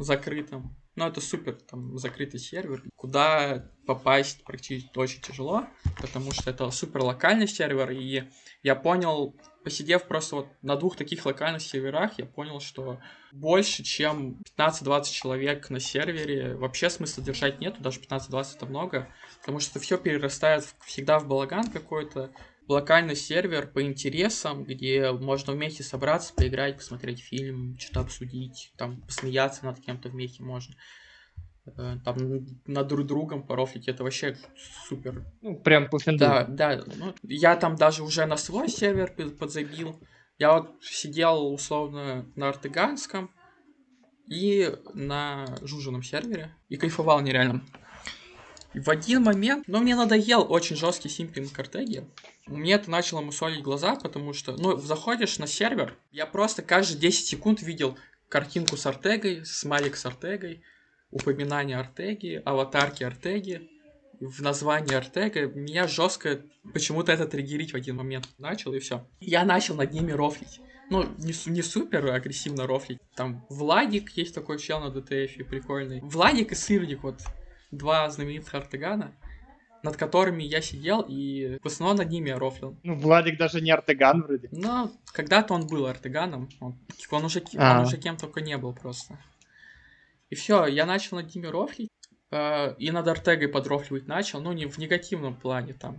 A: закрытом. Ну, это супер, там, закрытый сервер, куда попасть практически очень тяжело, потому что это супер локальный сервер, и я понял, посидев просто вот на двух таких локальных серверах, я понял, что больше, чем 15-20 человек на сервере, вообще смысла держать нету, даже 15-20 это много, потому что все перерастает всегда в балаган какой-то, локальный сервер по интересам, где можно вместе собраться, поиграть, посмотреть фильм, что-то обсудить, там, посмеяться над кем-то вместе можно. Э, Там над друг другом порофлить, это вообще супер
B: Ну, прям по финду.
A: да, да. Ну, я там даже уже на свой сервер подзабил. Я вот сидел условно на Артеганском и на Жужином сервере и кайфовал нереально. В один момент, ну, мне надоел очень жесткий симпинг Артеги. Мне это начало мусолить глаза, потому что, ну, заходишь на сервер, я просто каждые 10 секунд видел картинку с Артегой, смайлик с Артегой, упоминание Артеги, аватарки Артеги. в названии Артега, меня жестко почему-то это триггерить в один момент начал, и все. Я начал над ними рофлить. Ну, не, не супер агрессивно рофлить. Там Владик есть такой чел на ДТФ, прикольный. Владик и Сырник, вот два знаменитых Артегана, над которыми я сидел, и в основном над ними я рофлил.
B: Ну, Владик даже не Артеган вроде.
A: Но когда-то он был Артеганом, он, типа, он уже,
B: А.
A: он уже кем только не был просто. И все, я начал над ними рофлить, э, и над Артегой подрофливать начал, но не в негативном плане, там.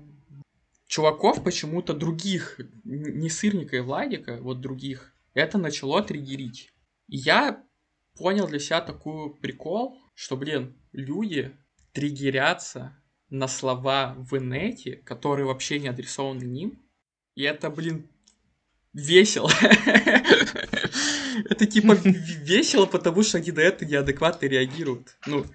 A: Чуваков почему-то других, не Сырника и Владика, вот других, это начало триггерить. И я понял для себя такой прикол, что, блин, люди триггерятся на слова в инете, которые вообще не адресованы ним, и это, блин, весело. Это типа весело, потому что они на это неадекватно реагируют. Ну,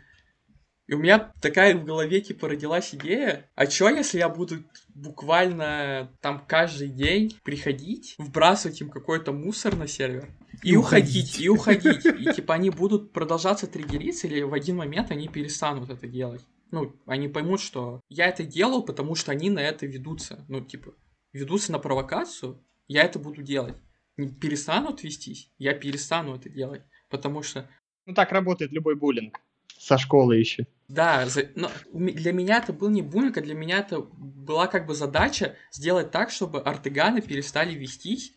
A: и у меня такая в голове, типа, родилась идея, а чё, если я буду буквально там каждый день приходить, вбрасывать им какой-то мусор на сервер, и,
C: И
A: уходить,
C: уходить.
A: и уходить. И типа они будут продолжаться триггериться, или в один момент они перестанут это делать. Ну, они поймут, что я это делал, потому что они на это ведутся. Ну, типа, ведутся на провокацию, я это буду делать. Не перестанут вестись, я перестану это делать. Потому что
B: Ну, так работает любой буллинг. Со школы еще.
A: Да, за- но для меня это был не буллинг, а для меня это была как бы задача сделать так, чтобы артеганы перестали вестись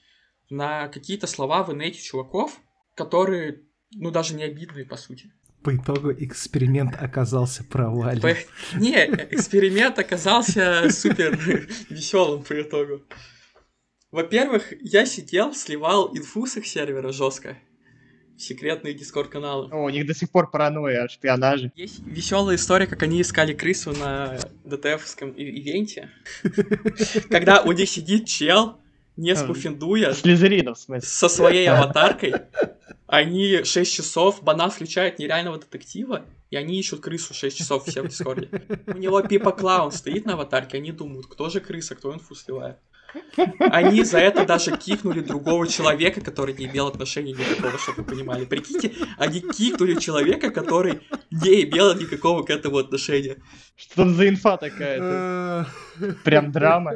A: на какие-то слова в инете чуваков, которые, ну, даже не обидные, по сути.
C: По итогу эксперимент оказался провален.
A: По- Не, эксперимент оказался супер веселым по итогу. Во-первых, я сидел, сливал инфу с их сервера жестко. Секретные дискорд-каналы.
B: О, у них до сих пор паранойя о шпионаже.
A: Есть веселая история, как они искали крысу на ДТФском ивенте. Когда у них сидит чел, не спуфиндуя,
B: Слизеринов, в смысле.
A: со своей аватаркой, они 6 часов, банан включает нереального детектива, и они ищут крысу 6 часов все в Дискорде. У него Пепе Клаун стоит на аватарке, они думают, кто же крыса, кто инфу сливает. Они за это даже кикнули другого человека, который не имел отношения никакого, чтобы вы понимали. Прикиньте, они кикнули человека, который не имел никакого к этому отношения.
B: Что там за инфа такая? Прям драма.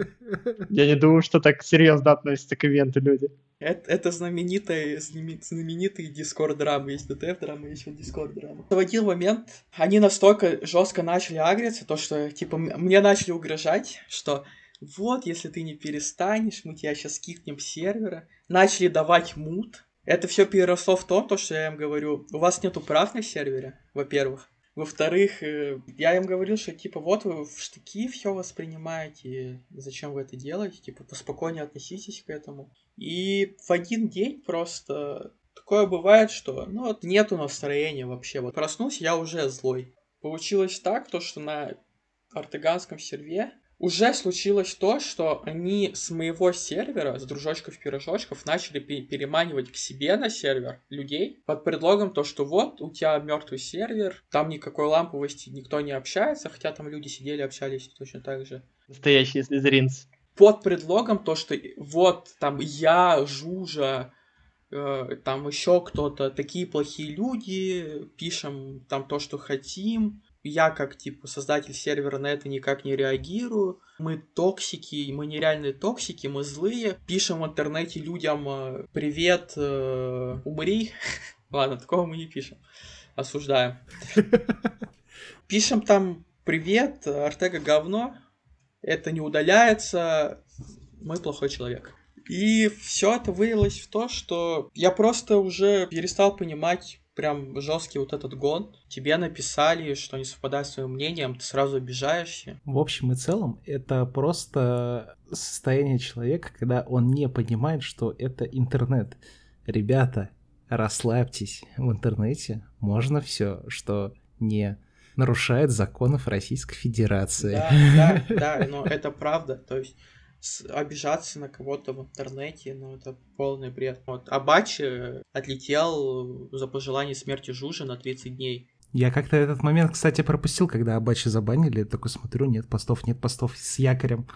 B: Я не думаю, что так серьезно относятся к ивенту люди.
A: Это, это знаменитые, знаме- знаменитые дискорд драмы. Есть ДТФ драма, есть вот дискорд драма. В один момент они настолько жестко начали агриться, то что, типа, мне начали угрожать, что вот, если ты не перестанешь, мы тебя сейчас кикнем с сервера. Начали давать мут. Это все переросло в том, то, что я им говорю, у вас нету прав на сервере, во-первых. Во-вторых, э, я им говорил, что типа вот вы в штыки все воспринимаете, зачем вы это делаете, типа поспокойнее относитесь к этому. И в один день просто такое бывает, что ну вот нету настроения вообще. Вот проснулся я уже злой. Получилось так, то что на артеганском серве уже случилось то, что они с моего сервера, с дружочков-пирожочков, начали пе- переманивать к себе на сервер людей под предлогом то, что вот, у тебя мертвый сервер, там никакой ламповости никто не общается, хотя там люди сидели, общались точно так же
B: Настоящие слизеринцы.
A: под предлогом то, что вот там я, Жужа, э, там еще кто-то, такие плохие люди, пишем там то, что хотим. Я как типа создатель сервера на это никак не реагирую. Мы токсики, мы нереальные токсики, мы злые. Пишем в интернете людям э, привет, э, умри. Ладно, такого мы не пишем. Осуждаем. Пишем там привет, Артега говно, это не удаляется, мы плохой человек. И все это вылилось в то, что я просто уже перестал понимать прям жесткий вот этот гон. Тебе написали, что не совпадает с твоим мнением, ты сразу обижаешься.
C: В общем и целом, это просто состояние человека, когда он не понимает, что это интернет. Ребята, расслабьтесь. В интернете можно все, что не нарушает законов Российской Федерации.
A: Да, да, да, но это правда. То есть с- обижаться на кого-то в интернете, ну это полный бред. Вот Абачи отлетел за пожелание смерти Жужи на 30 дней.
C: Я как-то этот момент, кстати, пропустил, когда Абачи забанили. Такой смотрю, нет постов, нет постов с якорем.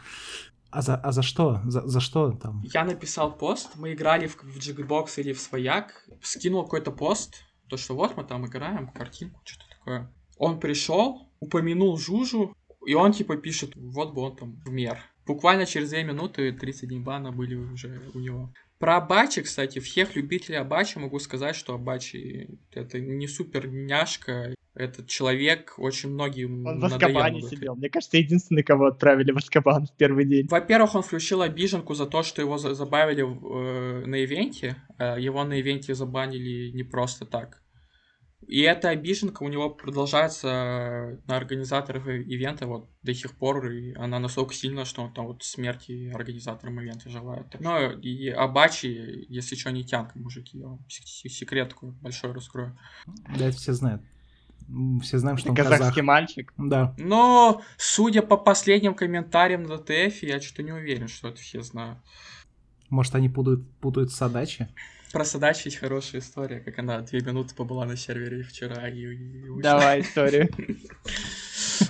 C: А за, а за что? За, за что там?
A: Я написал пост, мы играли в, в Jigbox или в Свояк, скинул какой-то пост, то, что вот мы там играем, картинку, что-то такое. Он пришел, упомянул Жужу, И он типа пишет, вот бы он там умер. Буквально через 2 минуты 30 дней бана были уже у него. Про Абачи, кстати, всех любителей Абачи могу сказать, что Абачи это не супер няшка. Этот человек очень многим
B: Он в Аскабане сидел. Мне кажется, единственный, кого отправили в Аскабан в первый день.
A: Во-первых, он включил обиженку за то, что его за- забавили э, на ивенте. Э, Его на ивенте забанили не просто так. И эта обиженка у него продолжается на организаторов и- ивента вот до сих пор, и она настолько сильна, что он там вот смерти организаторам ивента желает. Ну и Абачи, если что, не тянка, мужики, я вам се- секрет такой большой раскрою.
C: Да, это все знают. Все знаем, что он
B: Казахский
C: казах.
B: мальчик.
C: Да.
A: Но, судя по последним комментариям на ДТФ, я что-то не уверен, что это все знают.
C: Может, они путают, путают садачи?
A: Про Садачи есть хорошая история, как она две минуты побыла на сервере вчера и, и.
B: Давай историю.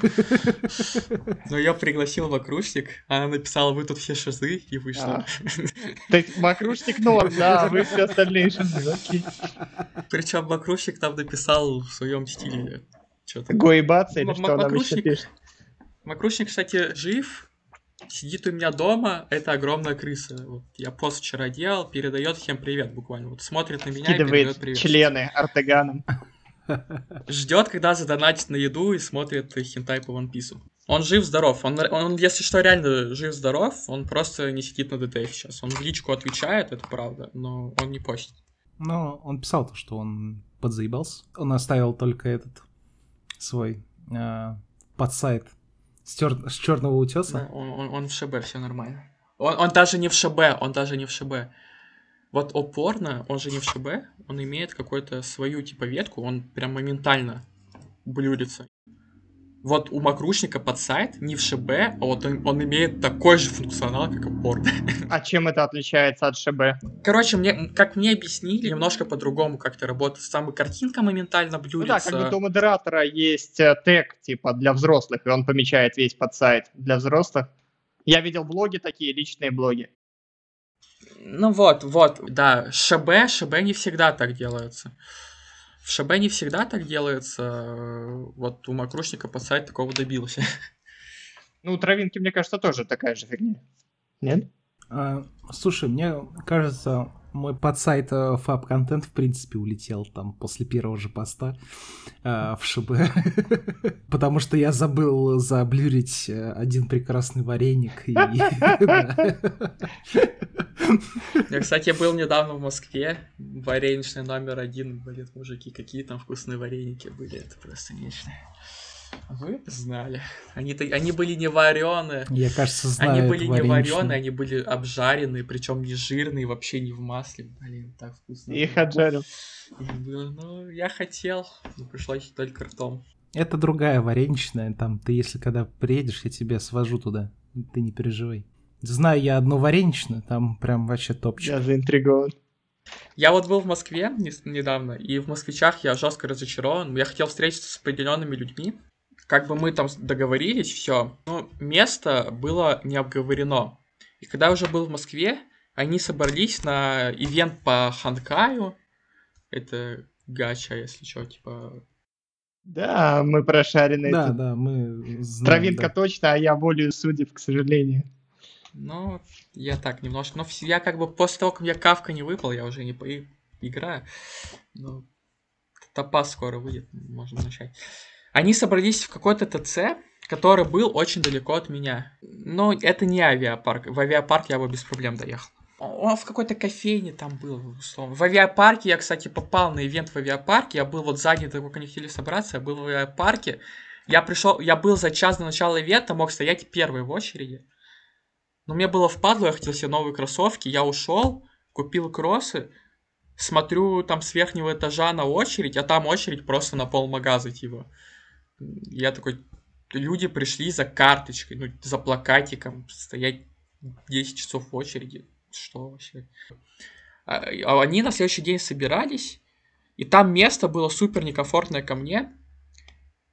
A: Но я пригласил в окружник, она написала, вы тут все шизы, и вышла.
B: То есть Макрушник норм, да, а вы все остальные шизы, окей.
A: Причем окружник там написал в своем стиле.
B: Гоебаться или что он обычно
A: Макрушник?
B: пишет?
A: Макрушник, кстати, жив, сидит у меня дома, это огромная крыса. Вот я пост вчера делал, передает всем привет буквально. Вот смотрит на меня и передает
B: Скидывает
A: привет.
B: члены ортеганом.
A: Ждет, когда задонатит на еду и смотрит хентай по One Piece. Он жив-здоров. Он, он, если что, реально жив-здоров. Он просто не сидит на ДТФ сейчас. Он в личку отвечает, это правда, но он не постит.
C: Ну, он писал то, что он подзаебался. Он оставил только этот свой э, подсайт с, тер- с черного утеса.
A: Да, он, он- он в ШБ, все нормально. Он, он даже не в ШБ, он даже не в ШБ. Вот опорно, он же не в ШБ, он имеет какую-то свою типа ветку, он прям моментально блюрится. Вот у Макрушника под сайт не в ШБ, а вот он, он имеет такой же функционал, как опорно.
B: А чем это отличается от ШБ?
A: Короче, мне, как мне объяснили, немножко по-другому как-то работает. Самая картинка моментально
B: Ну да, как будто у модератора есть э, тег, типа, для взрослых, и он помечает весь подсайт для взрослых. Я видел блоги такие, личные блоги.
A: Ну вот, вот, да, ШБ, ШБ не всегда так делается. В ШБ не всегда так делается. э, Вот у Макрушника под сайт такого добился.
B: Ну, у травинки, мне кажется, тоже такая же фигня. Нет?
C: А, слушай, мне кажется, мой подсайт э, фаб контент в принципе улетел там после первого же поста э, в ШБ. Потому что я забыл заблюрить э, один прекрасный вареник.
A: Я, кстати, был недавно в Москве. Вареничный номер один. Блин, мужики, какие там вкусные вареники были. Это просто нечто. Вы знали. Они, они были не вареные.
C: Я, кажется, знаю
A: Они были не вареные, они были обжаренные, причем не жирные, вообще не в масле. Блин, так вкусно.
B: И
A: было.
B: хаджарил.
A: И было, ну, я хотел, но пришлось только ртом.
C: Это другая вареничная. Там ты, если когда приедешь, я тебя свожу туда. Ты не переживай. Знаю я одну вареничную, там прям вообще топчик.
B: Я заинтригован.
A: Я вот был в Москве не- недавно, и в москвичах я жестко разочарован. Я хотел встретиться с определенными людьми. Как бы мы там договорились, все. Но место было не обговорено. И когда я уже был в Москве, они собрались на ивент по Ханкаю. Это гача, если что, типа...
B: Да, мы прошарены.
C: Да,
B: тут.
C: да, мы знаем,
B: Травинка
C: да.
B: точно, а я волею судеб, к сожалению.
A: Ну, я так немножко... Но я как бы после того, как я кавка не выпал, я уже не по- играю. Ну, топаз скоро выйдет, можно начать. Они собрались в какой-то ТЦ, который был очень далеко от меня. Но это не авиапарк. В авиапарк я бы без проблем доехал. Он в какой-то кофейне там был, условно. В авиапарке я, кстати, попал на ивент в авиапарке. Я был вот сзади, того, как они хотели собраться, я был в авиапарке. Я пришел, я был за час до начала ивента, мог стоять первый в очереди. Но мне было впадло, я хотел себе новые кроссовки. Я ушел, купил кроссы, смотрю там с верхнего этажа на очередь, а там очередь просто на полмагаза, типа. Я такой, люди пришли за карточкой, ну, за плакатиком, стоять 10 часов в очереди. Что вообще? А, а они на следующий день собирались, и там место было супер некомфортное ко мне.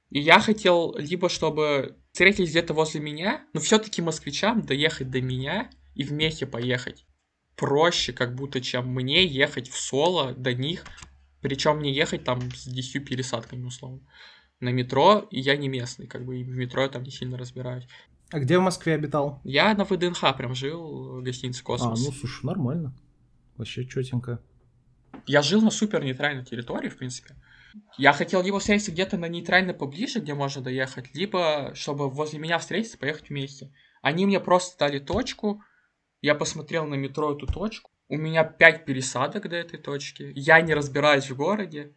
A: И я хотел либо, чтобы встретились где-то возле меня, но все-таки москвичам доехать до меня и вместе поехать. Проще, как будто, чем мне ехать в соло до них, причем не ехать там с 10 пересадками, условно. На метро, и я не местный, как бы и в метро я там не сильно разбираюсь.
C: А где в Москве обитал?
A: Я на ВДНХ прям жил, в гостинице
C: А,
A: «Космос».
C: ну слушай, нормально. Вообще четенько.
A: Я жил на супер нейтральной территории, в принципе. Я хотел либо встретиться где-то на нейтрально поближе, где можно доехать, либо чтобы возле меня встретиться, поехать вместе. Они мне просто дали точку, я посмотрел на метро эту точку, у меня пять пересадок до этой точки, я не разбираюсь в городе,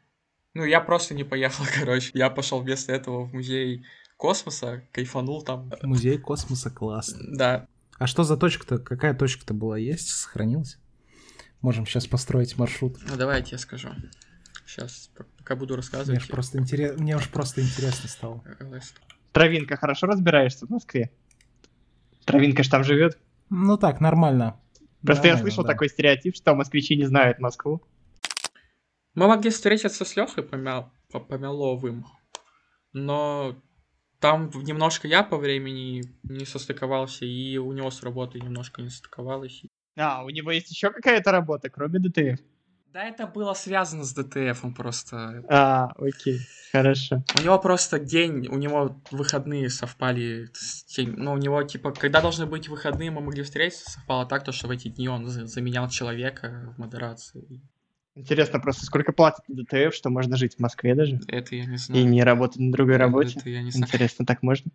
A: ну, я просто не поехал, короче. Я пошел вместо этого в музей космоса, кайфанул там.
C: Музей космоса классно.
A: Да,
C: А что за точка-то? Какая точка-то была? Есть? Сохранилась? Можем сейчас построить маршрут.
A: ну давай я тебе скажу. Сейчас, пока буду
C: Мне
A: рассказывать.
C: уж просто, интерес... Мне уж просто интересно стало.
B: Травинка, хорошо разбираешься в Москве? Травинка ж там живет.
C: Ну так, нормально.
B: Просто я
C: Нормально,
B: слышал
C: да.
B: такой стереотип, что москвичи не знают Москву.
A: Мы могли встретиться с Лехой Помя... По- Помяловым, но там немножко я по времени не состыковался, и у него с работой немножко не состыковалось.
B: А, у него есть еще какая-то работа, кроме ДТФ.
A: Да, это было связано с ДТФом просто.
B: А, окей, хорошо.
A: У него просто день, у него выходные совпали с тем, ну, у него, типа, когда должны быть выходные, мы могли встретиться, совпало так, то, что в эти дни он за- заменял человека в модерации.
B: Интересно просто, сколько платят ДТФ, что можно жить в Москве даже?
A: Это я не
B: И
A: знаю.
B: не работать на другой работе?
A: Это я не знаю.
B: Интересно, так можно?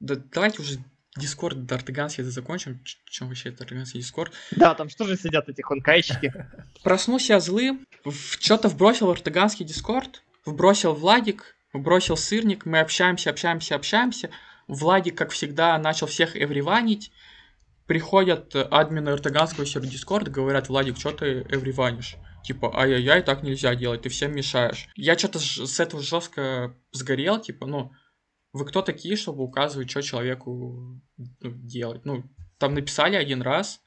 A: Да, давайте уже Дискорд Дартыганский это закончим. Чем вообще Дартыганский Дискорд?
B: Да, там что же сидят эти хонкайщики?
A: Проснулся я злым, что-то вбросил в Артыганский Дискорд, вбросил Владик, вбросил Сырник, мы общаемся, общаемся, общаемся. Владик, как всегда, начал всех эвриванить. Приходят админы Артаганского сервера Дискорд, говорят, Владик, что ты эвриванишь? Типа, ай-яй-яй, так нельзя делать, ты всем мешаешь. Я что-то с этого жестко сгорел, типа, ну, вы кто такие, чтобы указывать, что человеку ну, делать? Ну, там написали один раз,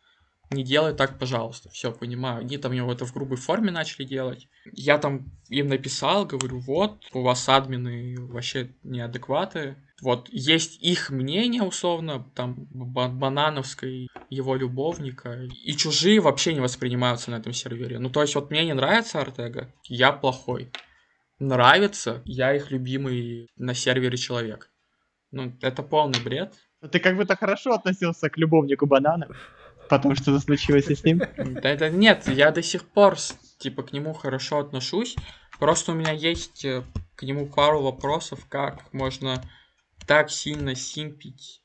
A: не делай так, пожалуйста. Все, понимаю. Они там его это в грубой форме начали делать. Я там им написал, говорю, вот, у вас админы вообще неадекваты. Вот, есть их мнение, условно, там, Ба- Банановской, его любовника, и чужие вообще не воспринимаются на этом сервере. Ну, то есть, вот мне не нравится Артега, я плохой. Нравится, я их любимый на сервере человек. Ну, это полный бред.
B: Ну, Ты как будто хорошо относился к любовнику банана. Потом что-то случилось с ним.
A: Да, это нет, я до сих пор типа к нему хорошо отношусь. Просто у меня есть э, к нему пару вопросов, как можно так сильно симпить.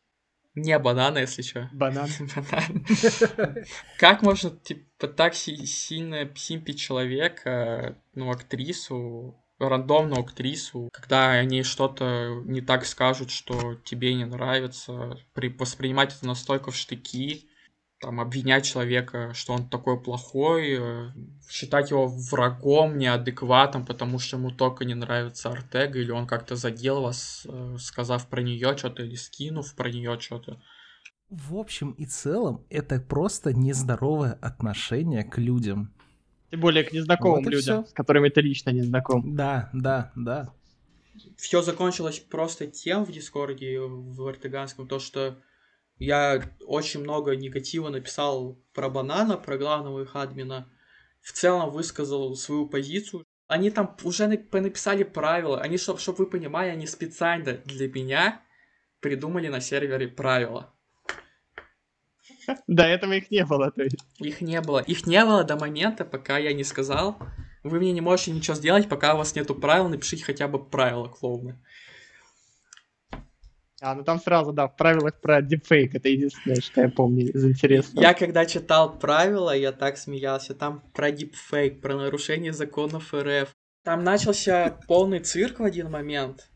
A: Не банана, если что.
B: Банан.
A: Банан. Как можно, типа, так си- сильно симпить человека, ну, актрису, рандомную актрису, когда они что-то не так скажут, что тебе не нравится, при, воспринимать это настолько в штыки, там, обвинять человека, что он такой плохой, э, считать его врагом, неадекватом, потому что ему только не нравится Артега, или он как-то задел вас, э, сказав про нее что-то, или скинув про нее что-то.
C: В общем и целом, это просто нездоровое отношение к людям.
B: Тем более к незнакомым
C: Вот
B: людям,
C: всё.
B: с которыми ты лично не знаком.
C: Да, да, да.
A: все закончилось просто тем в Дискорде, в Артеганском, то, что я очень много негатива написал про банана, про главного их админа. В целом высказал свою позицию. Они там уже на- понаписали правила. Они, чтобы чтоб вы понимали, они специально для меня придумали на сервере правила.
B: До этого их не было, то есть.
A: Их не было. Их не было до момента, пока я не сказал. Вы мне не можете ничего сделать, пока у вас нету правил, напишите хотя бы правила клоуна.
B: А, ну там сразу, да, в правилах про дипфейк. Это единственное, что я помню из интересного.
A: Я когда читал правила, я так смеялся. Там про дипфейк, про нарушение законов РФ. Там начался полный цирк в один момент.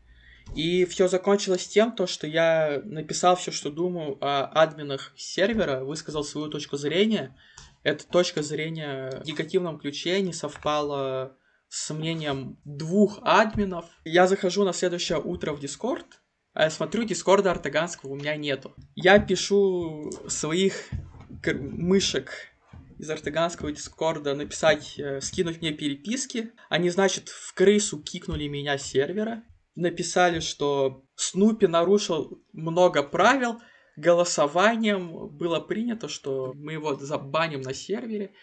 A: И все закончилось тем, то, что я написал все, что думаю о админах сервера, высказал свою точку зрения. Эта точка зрения в негативном ключе не совпала с мнением двух админов. Я захожу на следующее утро в Дискорд, я смотрю, Дискорда Артаганского у меня нету. Я пишу своих мышек из Артаганского Дискорда написать, э, скинуть мне переписки. Они, значит, в крысу кикнули меня с сервера. Написали, что Снупи нарушил много правил. Голосованием было принято, что мы его забаним на сервере.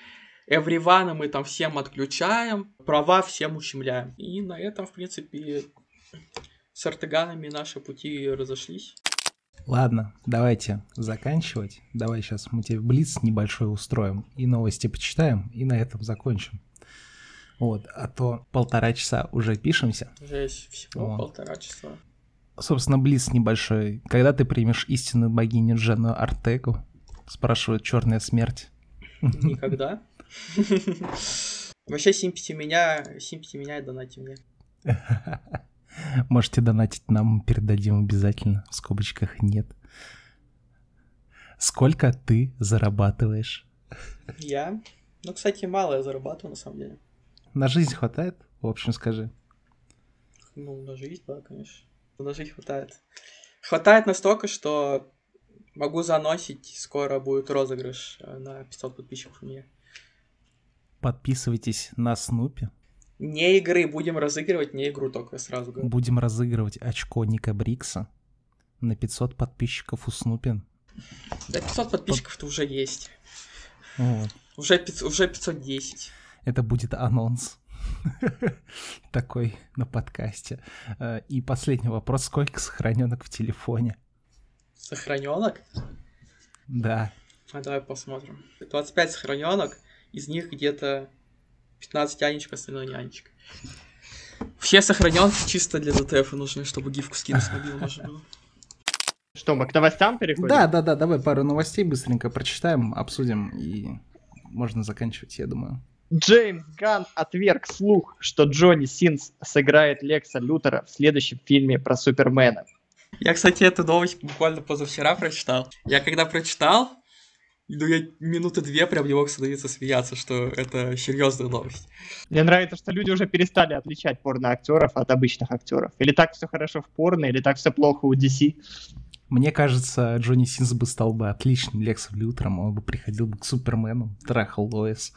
A: Эвривана мы там всем отключаем, права всем ущемляем. И на этом, в принципе, с артеганами наши пути разошлись.
C: Ладно, давайте заканчивать. Давай сейчас мы тебе блиц небольшой устроим и новости почитаем, и на этом закончим. Вот, а то полтора часа уже пишемся.
A: Жесть, всего
C: О.
A: полтора часа.
C: Собственно, блиц небольшой. Когда ты примешь истинную богиню Джену Артегу? Спрашивает Черная Смерть.
A: Никогда. Вообще, симпати меня, симпати меня и донати мне.
C: Можете донатить нам, передадим обязательно. В скобочках нет. Сколько ты зарабатываешь?
A: Я? Ну, кстати, мало я зарабатываю, на самом деле.
C: На жизнь хватает? В общем, скажи.
A: Ну, на жизнь, да, конечно. На жизнь хватает. Хватает настолько, что могу заносить, скоро будет розыгрыш э, на 500 подписчиков у меня.
C: Подписывайтесь на Снупи.
A: Не игры, будем разыгрывать, не игру только сразу говорю.
C: Будем разыгрывать очко Ника Брикса на 500 подписчиков у Снупи.
A: Да 500 подписчиков-то уже есть.
C: Вот.
A: Уже, 500 уже 510.
C: Это будет анонс. Такой на подкасте. Э, И последний вопрос. Сколько сохраненок в телефоне?
A: Сохраненок?
C: Да.
A: А давай посмотрим. 25 сохраненок, из них где-то 15 Анечек, остальное не Анечка. Все сохраненки чисто для ДТФ нужны, чтобы гифку скинуть с мобила можно было.
B: Что, мы к новостям переходим?
C: Да, да, да, давай пару новостей быстренько прочитаем, обсудим и можно заканчивать, я думаю.
B: Джеймс Ганн отверг слух, что Джонни Синс сыграет Лекса Лютера в следующем фильме про Супермена.
A: Я, кстати, эту новость буквально позавчера прочитал. Я когда прочитал, ну я минуты две прям не мог становиться смеяться, что это серьезная новость.
B: Мне нравится, что люди уже перестали отличать порно-актеров от обычных актеров. Или так все хорошо в порно, или так все плохо у DC.
C: Мне кажется, Джонни Синс бы стал бы отличным Лексом Лютером, он бы приходил бы к Супермену, трахал Лоис.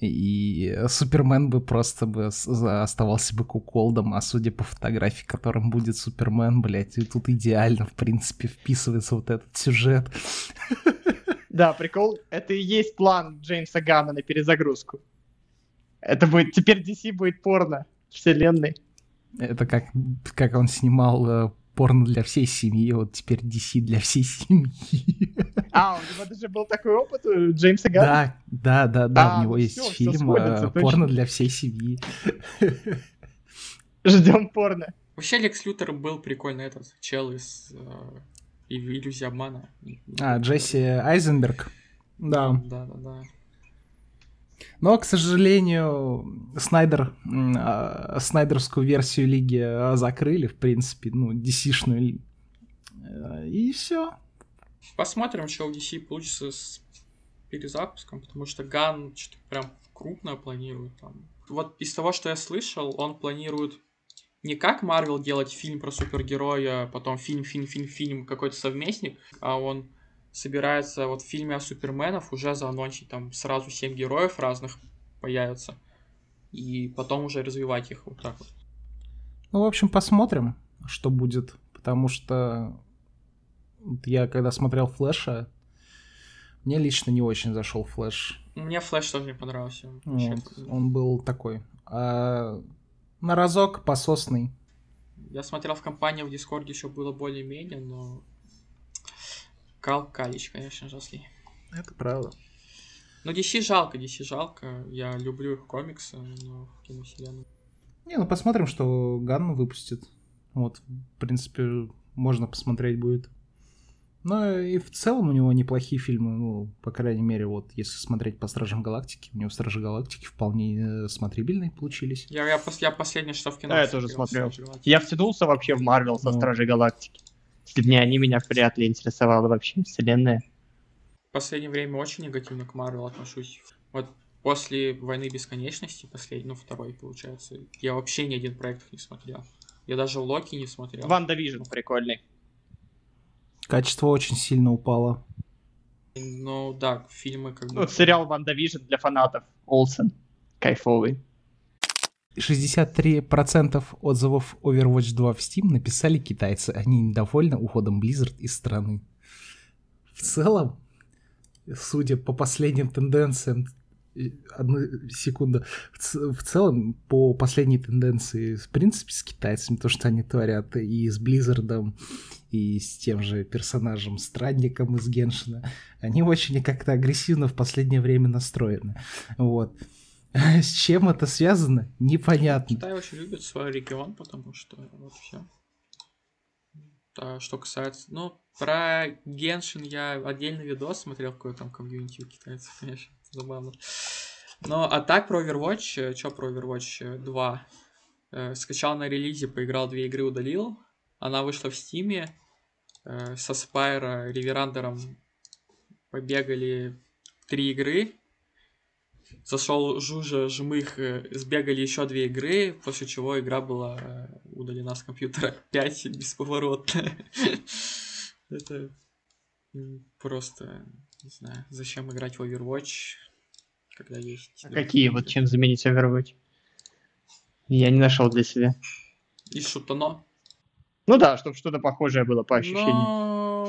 C: И Супермен бы просто бы оставался бы куколдом, а судя по фотографии, которым будет Супермен, блядь, и тут идеально, в принципе, вписывается вот этот сюжет.
B: Да, прикол, это и есть план Джеймса Ганна на перезагрузку. Это будет, теперь DC будет порно вселенной.
C: Это как, как он снимал э, порно для всей семьи, вот теперь DC для всей семьи.
B: А, у него даже был такой опыт у Джеймса Ганна?
C: Да, да, да, да,
B: А,
C: у него
B: ну
C: есть
B: всё
C: фильм
B: сходится,
C: э,
B: точно.
C: порно для всей семьи.
B: Ждем порно.
A: Вообще, Лекс Лютер был прикольный этот чел из э, «Ил- иллюзии обмана.
C: А, Джесси Айзенберг. Да.
A: Да, да, да.
C: Но, к сожалению, Снайдер, а, снайдерскую версию лиги закрыли, в принципе, ну, DC-шную. ли- Э, И все.
A: Посмотрим, что у DC получится с перезапуском, потому что Ган что-то прям крупное планирует там. Вот из того, что я слышал, он планирует не как Марвел делать фильм про супергероя, потом фильм, фильм, фильм, фильм, какой-то совместник, а он собирается вот в фильме о Суперменов уже заанонсить, там сразу семь героев разных появятся, и потом уже развивать их вот так вот.
C: Ну, в общем, посмотрим, что будет. Потому что я, когда смотрел Флэша, мне лично не очень зашел Флэш.
A: Мне Флэш тоже не понравился.
C: Вот, он был такой. А на разок пососный.
A: Я смотрел в компании в Дискорде еще было более-менее, но Кал Калич, конечно, жесткий.
C: Это правда.
A: Но DC жалко, DC жалко. Я люблю их комиксы, но в киновселенную.
C: Не, ну посмотрим, что Ганну выпустит. Вот, в принципе, можно посмотреть будет. Но и в целом у него неплохие фильмы, ну, по крайней мере, вот, если смотреть по Стражам Галактики, у него Стражи Галактики вполне э, смотрибельные получились.
A: Я, я, пос- я последнее, что в кино
B: Да, я тоже смотрел. Я втянулся вообще в Марвел со
C: Ну.
B: Стражей Галактики. Если бы не они, меня вряд ли интересовала вообще вселенная.
A: В последнее время очень негативно к Марвел отношусь. Вот после Войны Бесконечности, последний, ну, второй, получается, я вообще ни один проект не смотрел. Я даже Локи не смотрел.
B: WandaVision прикольный.
C: Качество очень сильно упало.
A: Ну, да, фильмы как бы...
B: Вот сериал WandaVision для фанатов. Олсен. Кайфовый.
C: 63% отзывов Overwatch 2 в Steam написали китайцы. Они недовольны уходом Blizzard из страны. В целом, судя по последним тенденциям одну секунду. В, ц- в целом, по последней тенденции, в принципе, с китайцами, то, что они творят, и с Близзардом, и с тем же персонажем Странником из Геншина, они очень как-то агрессивно в последнее время настроены. Вот. С чем это связано, непонятно.
A: Китай очень любит свой регион, потому что вот все. А что касается... Ну, про Геншин я отдельный видос смотрел, какой там комьюнити у китайцев, конечно, забавно. Но, а так про Overwatch, что про Overwatch 2? Э, скачал на релизе, поиграл две игры, удалил. Она вышла в Стиме. Э, со Спайра, Реверандером побегали три игры. Зашел Жужа, Жмых, э, сбегали еще две игры, после чего игра была э, удалена с компьютера 5 бесповоротно. Это просто, не знаю, зачем играть в Overwatch, когда есть...
B: А какие вот чем заменить Overwatch? Я не нашел для себя.
A: И шутано.
B: Ну да, чтобы что-то похожее было по ощущениям.
A: Но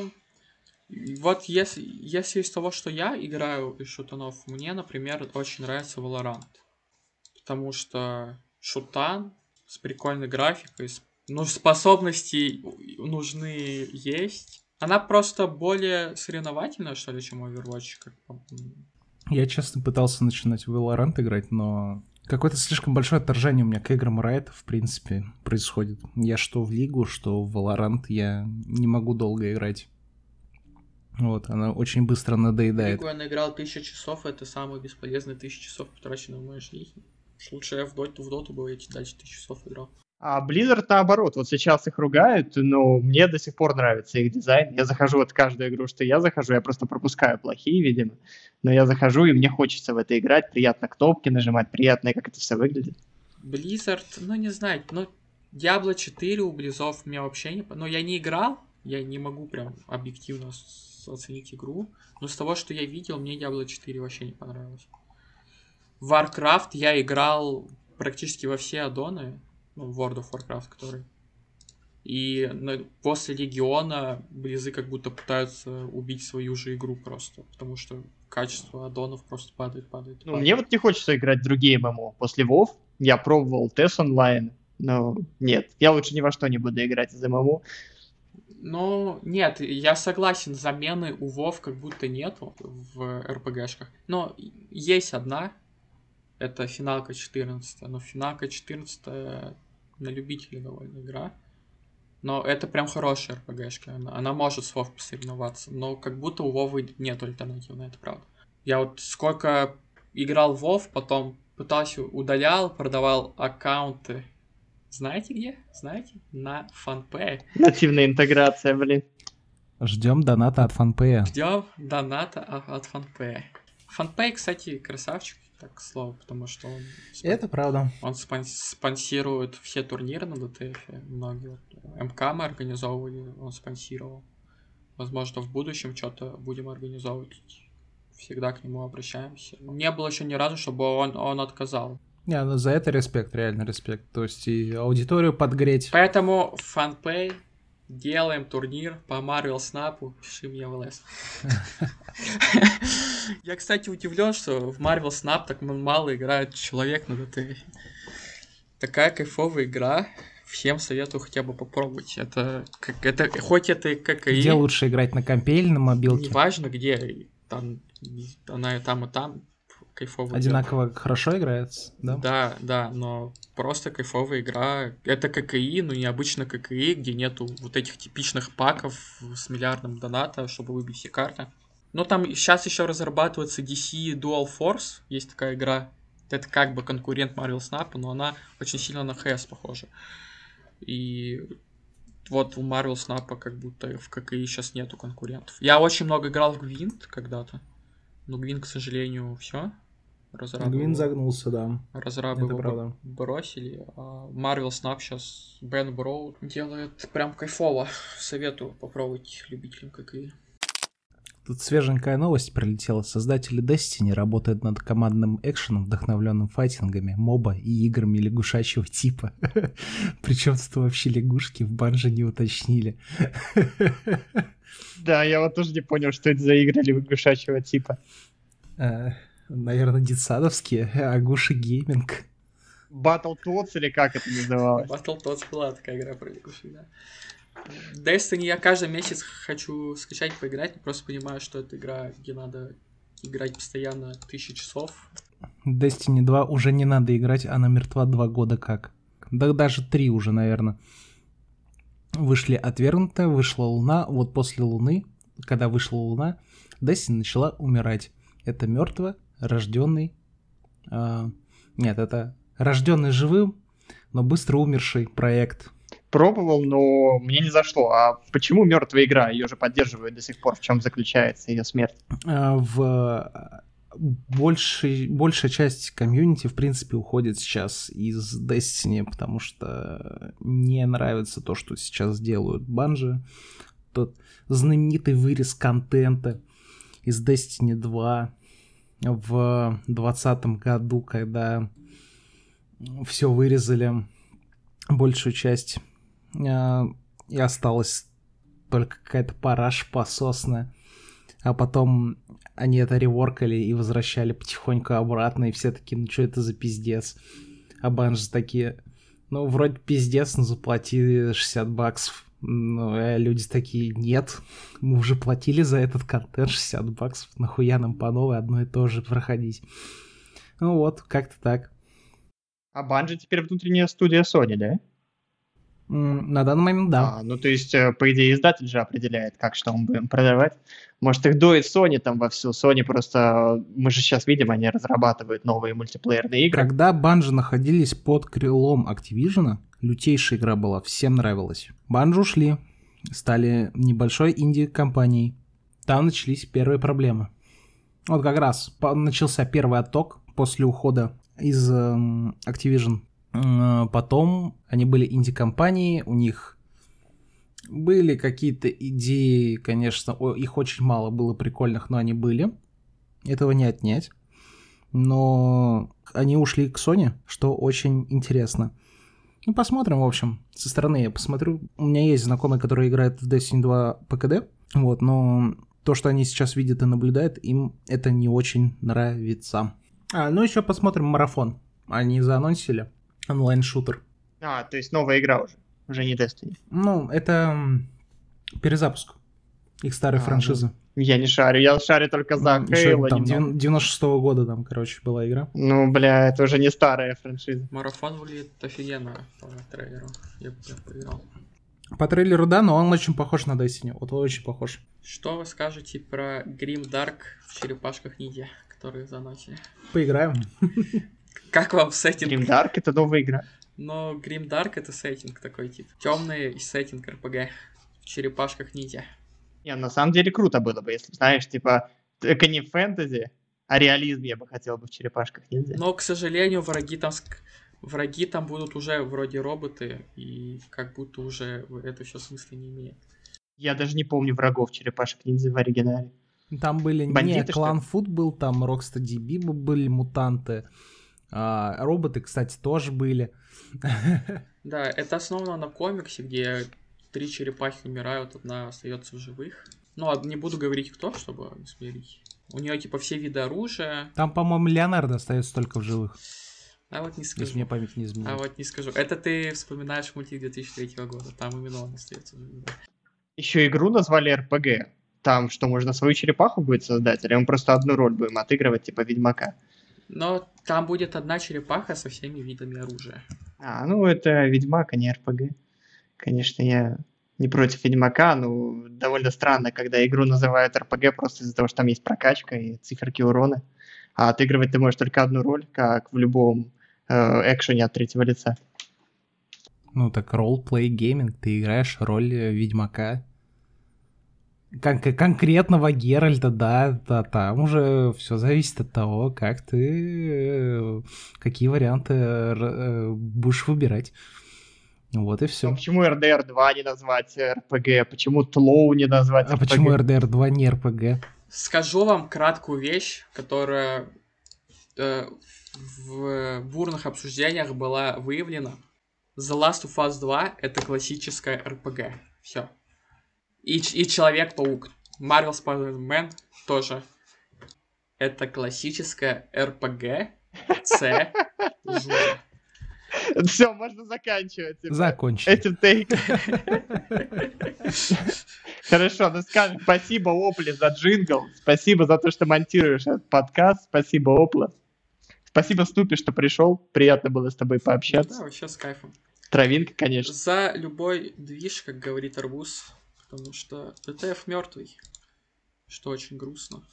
A: вот если, если из того, что я играю из шутанов, мне, например, очень нравится Valorant. Потому что шутан с прикольной графикой, с- ну, способности нужны есть. Она просто более соревновательная, что ли, чем Overwatch. Как, по-
C: Я, честно, пытался начинать в Valorant играть, но какое-то слишком большое отторжение у меня к играм Riot, в принципе, происходит. Я что в Лигу, что в Valorant я не могу долго играть. Вот, она очень быстро надоедает.
A: Лигу я наиграл тысячу часов, это самые бесполезные тысячи часов, потраченные в моей жизни. Лучше я в доту, в доту бы эти дальше тысячу часов играл.
B: А Blizzard наоборот, вот сейчас их ругают, но мне до сих пор нравится их дизайн. Я захожу вот каждую игру, что я захожу, я просто пропускаю плохие, видимо. Но я захожу, и мне хочется в это играть, приятно кнопки нажимать, приятно, как это все выглядит.
A: Blizzard, ну не знаю, ну Diablo 4 у Близов мне вообще не... Ну я не играл, я не могу прям объективно оценить игру, но с того, что я видел, мне Diablo 4 вообще не понравилось. Warcraft я играл практически во все аддоны, ну, World of Warcraft, который. И на- после Легиона Близы как будто пытаются убить свою же игру просто, потому что качество аддонов просто падает, падает.
B: Ну,
A: падает.
B: мне вот не хочется играть в другие ММО. После WoW я пробовал TES онлайн, но нет, я лучше ни во что не буду играть из ММО.
A: Ну, нет, я согласен, замены у Вов как будто нету в РПГшках. Но есть одна, это финалка 14, но финалка 14 на любителя довольно игра. Но это прям хорошая РПГшка, она, она может с Вов посоревноваться, но как будто у Вовы нет альтернативы, это правда. Я вот сколько играл в Вов, потом пытался, удалял, продавал аккаунты. Знаете где? Знаете? На фанпе.
B: Нативная интеграция, блин.
C: Ждем доната от фанпея.
A: Ждем доната от фанпея. Фанпей, кстати, красавчик, так к слову, потому что он, спон-
C: Это правда.
A: он спон- спонсирует все турниры на ДТФ. Многие. МК мы организовывали, он спонсировал. Возможно, в будущем что-то будем организовывать. Всегда к нему обращаемся. Не было еще ни разу, чтобы он, он отказал.
C: Не, ну за это респект, реально респект. То есть и аудиторию подгреть.
A: Поэтому FunPay, делаем турнир по Marvel Snap, пиши мне в ЛС. Я, кстати, удивлен, что в Marvel Snap так мало играет человек на DTF. Такая кайфовая игра. Всем советую хотя бы попробовать. Это, как, это хоть это и ККИ,
C: Где лучше играть на компе или на мобилке?
A: неважно где, там, она и там, и там кайфово.
C: Одинаково хорошо играется, да?
A: Да, да, но просто кайфовая игра. Это ККИ, но необычно ККИ, где нету вот этих типичных паков с миллиардом доната, чтобы выбить все карты. Но там сейчас еще разрабатывается DC Dual Force, есть такая игра. Это как бы конкурент Marvel Snap, но она очень сильно на CS похожа. И вот у Marvel Snap как будто в ККИ сейчас нету конкурентов. Я очень много играл в Гвинт когда-то. Но Гвинт, к сожалению, все. Разрабы
C: Гвин загнулся, да.
A: разрабы
C: Это
A: его
C: правда.
A: бросили, а Marvel Snap сейчас Бен Броуд делает прям кайфово. Советую попробовать любителям ККИ.
C: Тут свеженькая новость прилетела. Создатели Destiny работают над командным экшеном, вдохновленным файтингами, моба и играми лягушачьего типа. Причем тут вообще лягушки в банже не уточнили.
B: Да, я вот тоже не понял, что это за игры лягушачьего типа.
C: Э, Наверное, детсадовские, Агуши Гейминг.
B: Battletoads или как это называлось?
A: Battletoads была такая игра про лягушек, да. Destiny я каждый месяц хочу скачать, поиграть, но просто понимаю, что это игра, где надо играть постоянно тысячи часов.
C: Destiny 2 уже не надо играть, она мертва два года как. Да даже три уже, наверное. Вышли отвергнутая, вышла Луна. Вот после Луны, когда вышла Луна, Destiny начала умирать. Это мертво, рожденный. А, нет, это рожденный живым, но быстро умерший проект.
B: Пробовал, но мне не зашло. А почему мертвая игра? Ее же поддерживают до сих пор. В чем заключается ее смерть?
C: А, в большей, большая часть комьюнити, в принципе, уходит сейчас из Destiny, потому что не нравится то, что сейчас делают банжи. Тот знаменитый вырез контента из Destiny 2 в 2020 году, когда все вырезали, большую часть, а, и осталась только какая-то параш пососная. А потом они это реворкали и возвращали потихоньку обратно, и все такие, ну что это за пиздец? А банжи такие, ну вроде пиздец, но заплати 60 баксов. Ну, а люди такие, нет, мы уже платили за этот контент 60 баксов, нахуя нам по новой одно и то же проходить. Ну вот, как-то так.
B: А Банжи теперь внутренняя студия Sony, да?
C: На данный момент, да.
B: А, ну, то есть, э, по идее, издатель же определяет, как что мы будем продавать. Может, их дует Sony там во всю. Sony просто... Мы же сейчас видим, они разрабатывают новые мультиплеерные игры.
C: Когда Банжи находились под крылом Activision, лютейшая игра была, всем нравилась. Банжи ушли, стали небольшой инди-компанией. Там начались первые проблемы. Вот как раз начался первый отток после ухода из э, Activision потом они были инди-компанией, у них были какие-то идеи, конечно, их очень мало было прикольных, но они были. Этого не отнять. Но они ушли к Sony, что очень интересно. Ну, посмотрим, в общем. Со стороны я посмотрю. У меня есть знакомые, которые играют в Destiny 2 ПКД. Вот, но то, что они сейчас видят и наблюдают, им это не очень нравится. А, ну еще посмотрим марафон. Они заанонсили онлайн-шутер.
B: А, то есть новая игра уже, уже не Destiny.
C: Ну, это перезапуск их старой а, франшизы.
B: Ну, я не шарю, я шарю только за ну, Halo.
C: Там 96-го года там, короче, была игра.
B: Ну, бля, это уже не старая франшиза.
A: Марафон выглядит офигенно по трейлеру. Я бы поиграл.
C: По трейлеру, да, но он очень похож на Destiny. Вот очень похож.
A: Что вы скажете про Grim Dark в черепашках ниндзя, которые заносили?
C: Поиграем.
A: Как вам сеттинг?
B: Grim Dark это новая игра.
A: Но Grim Dark это сеттинг такой, тип. Темный сеттинг РПГ в черепашках ниндзя.
B: Не, на самом деле круто было бы, если, знаешь, типа, это не фэнтези, а реализм я бы хотел бы в черепашках ниндзя.
A: Но, к сожалению, враги там враги там будут уже вроде роботы, и как будто уже это все смысла не имеет.
B: Я даже не помню врагов черепашек ниндзя в оригинале.
C: Там были Бандиты, не Клан Фуд был, там Rockstar DB были мутанты. А, роботы, кстати, тоже были.
A: Да, это основано на комиксе, где три черепахи умирают, одна остается в живых. Ну, не буду говорить кто, чтобы не смирить. У нее типа все виды оружия.
C: Там, по-моему, Леонардо остается только в живых.
A: А вот не скажу.
C: Если мне память не изменяет.
A: А вот не скажу. Это ты вспоминаешь мультик 2003 года. Там именно он остается в живых.
B: Еще игру назвали RPG. Там что, можно свою черепаху будет создать? Или мы просто одну роль будем отыгрывать, типа Ведьмака?
A: Но там будет одна черепаха со всеми видами оружия.
B: А, ну это Ведьмак, а не РПГ. Конечно, я не против Ведьмака, но довольно странно, когда игру называют РПГ просто из-за того, что там есть прокачка и циферки урона. А отыгрывать ты можешь только одну роль, как в любом э, экшене от третьего лица.
C: Ну так ролл-плей гейминг, ты играешь роль э, Ведьмака. Кон- конкретного Геральда, да, да, там уже все зависит от того, как ты, э, какие варианты э, будешь выбирать. Вот и все.
B: А почему RDR 2 не назвать RPG? Почему Тлоу не назвать
C: RPG? А почему RDR 2 не RPG?
A: Скажу вам краткую вещь, которая э, в бурных обсуждениях была выявлена. The Last of Us 2 это классическая RPG. Все. И, и Человек-паук. Marvel Spider-Man тоже. это классическая РПГ С.
B: Все, можно заканчивать.
C: Закончили.
B: Этим тейком. Хорошо, ну скажем, спасибо Опле за джингл, спасибо за то, что монтируешь этот подкаст, спасибо Опла. Спасибо Снупи, что пришел, приятно было с тобой
A: Да,
B: пообщаться.
A: вообще с кайфом.
B: Травинка, конечно.
A: За любой движ, как говорит Арбуз, потому что ДТФ мертвый, что очень грустно.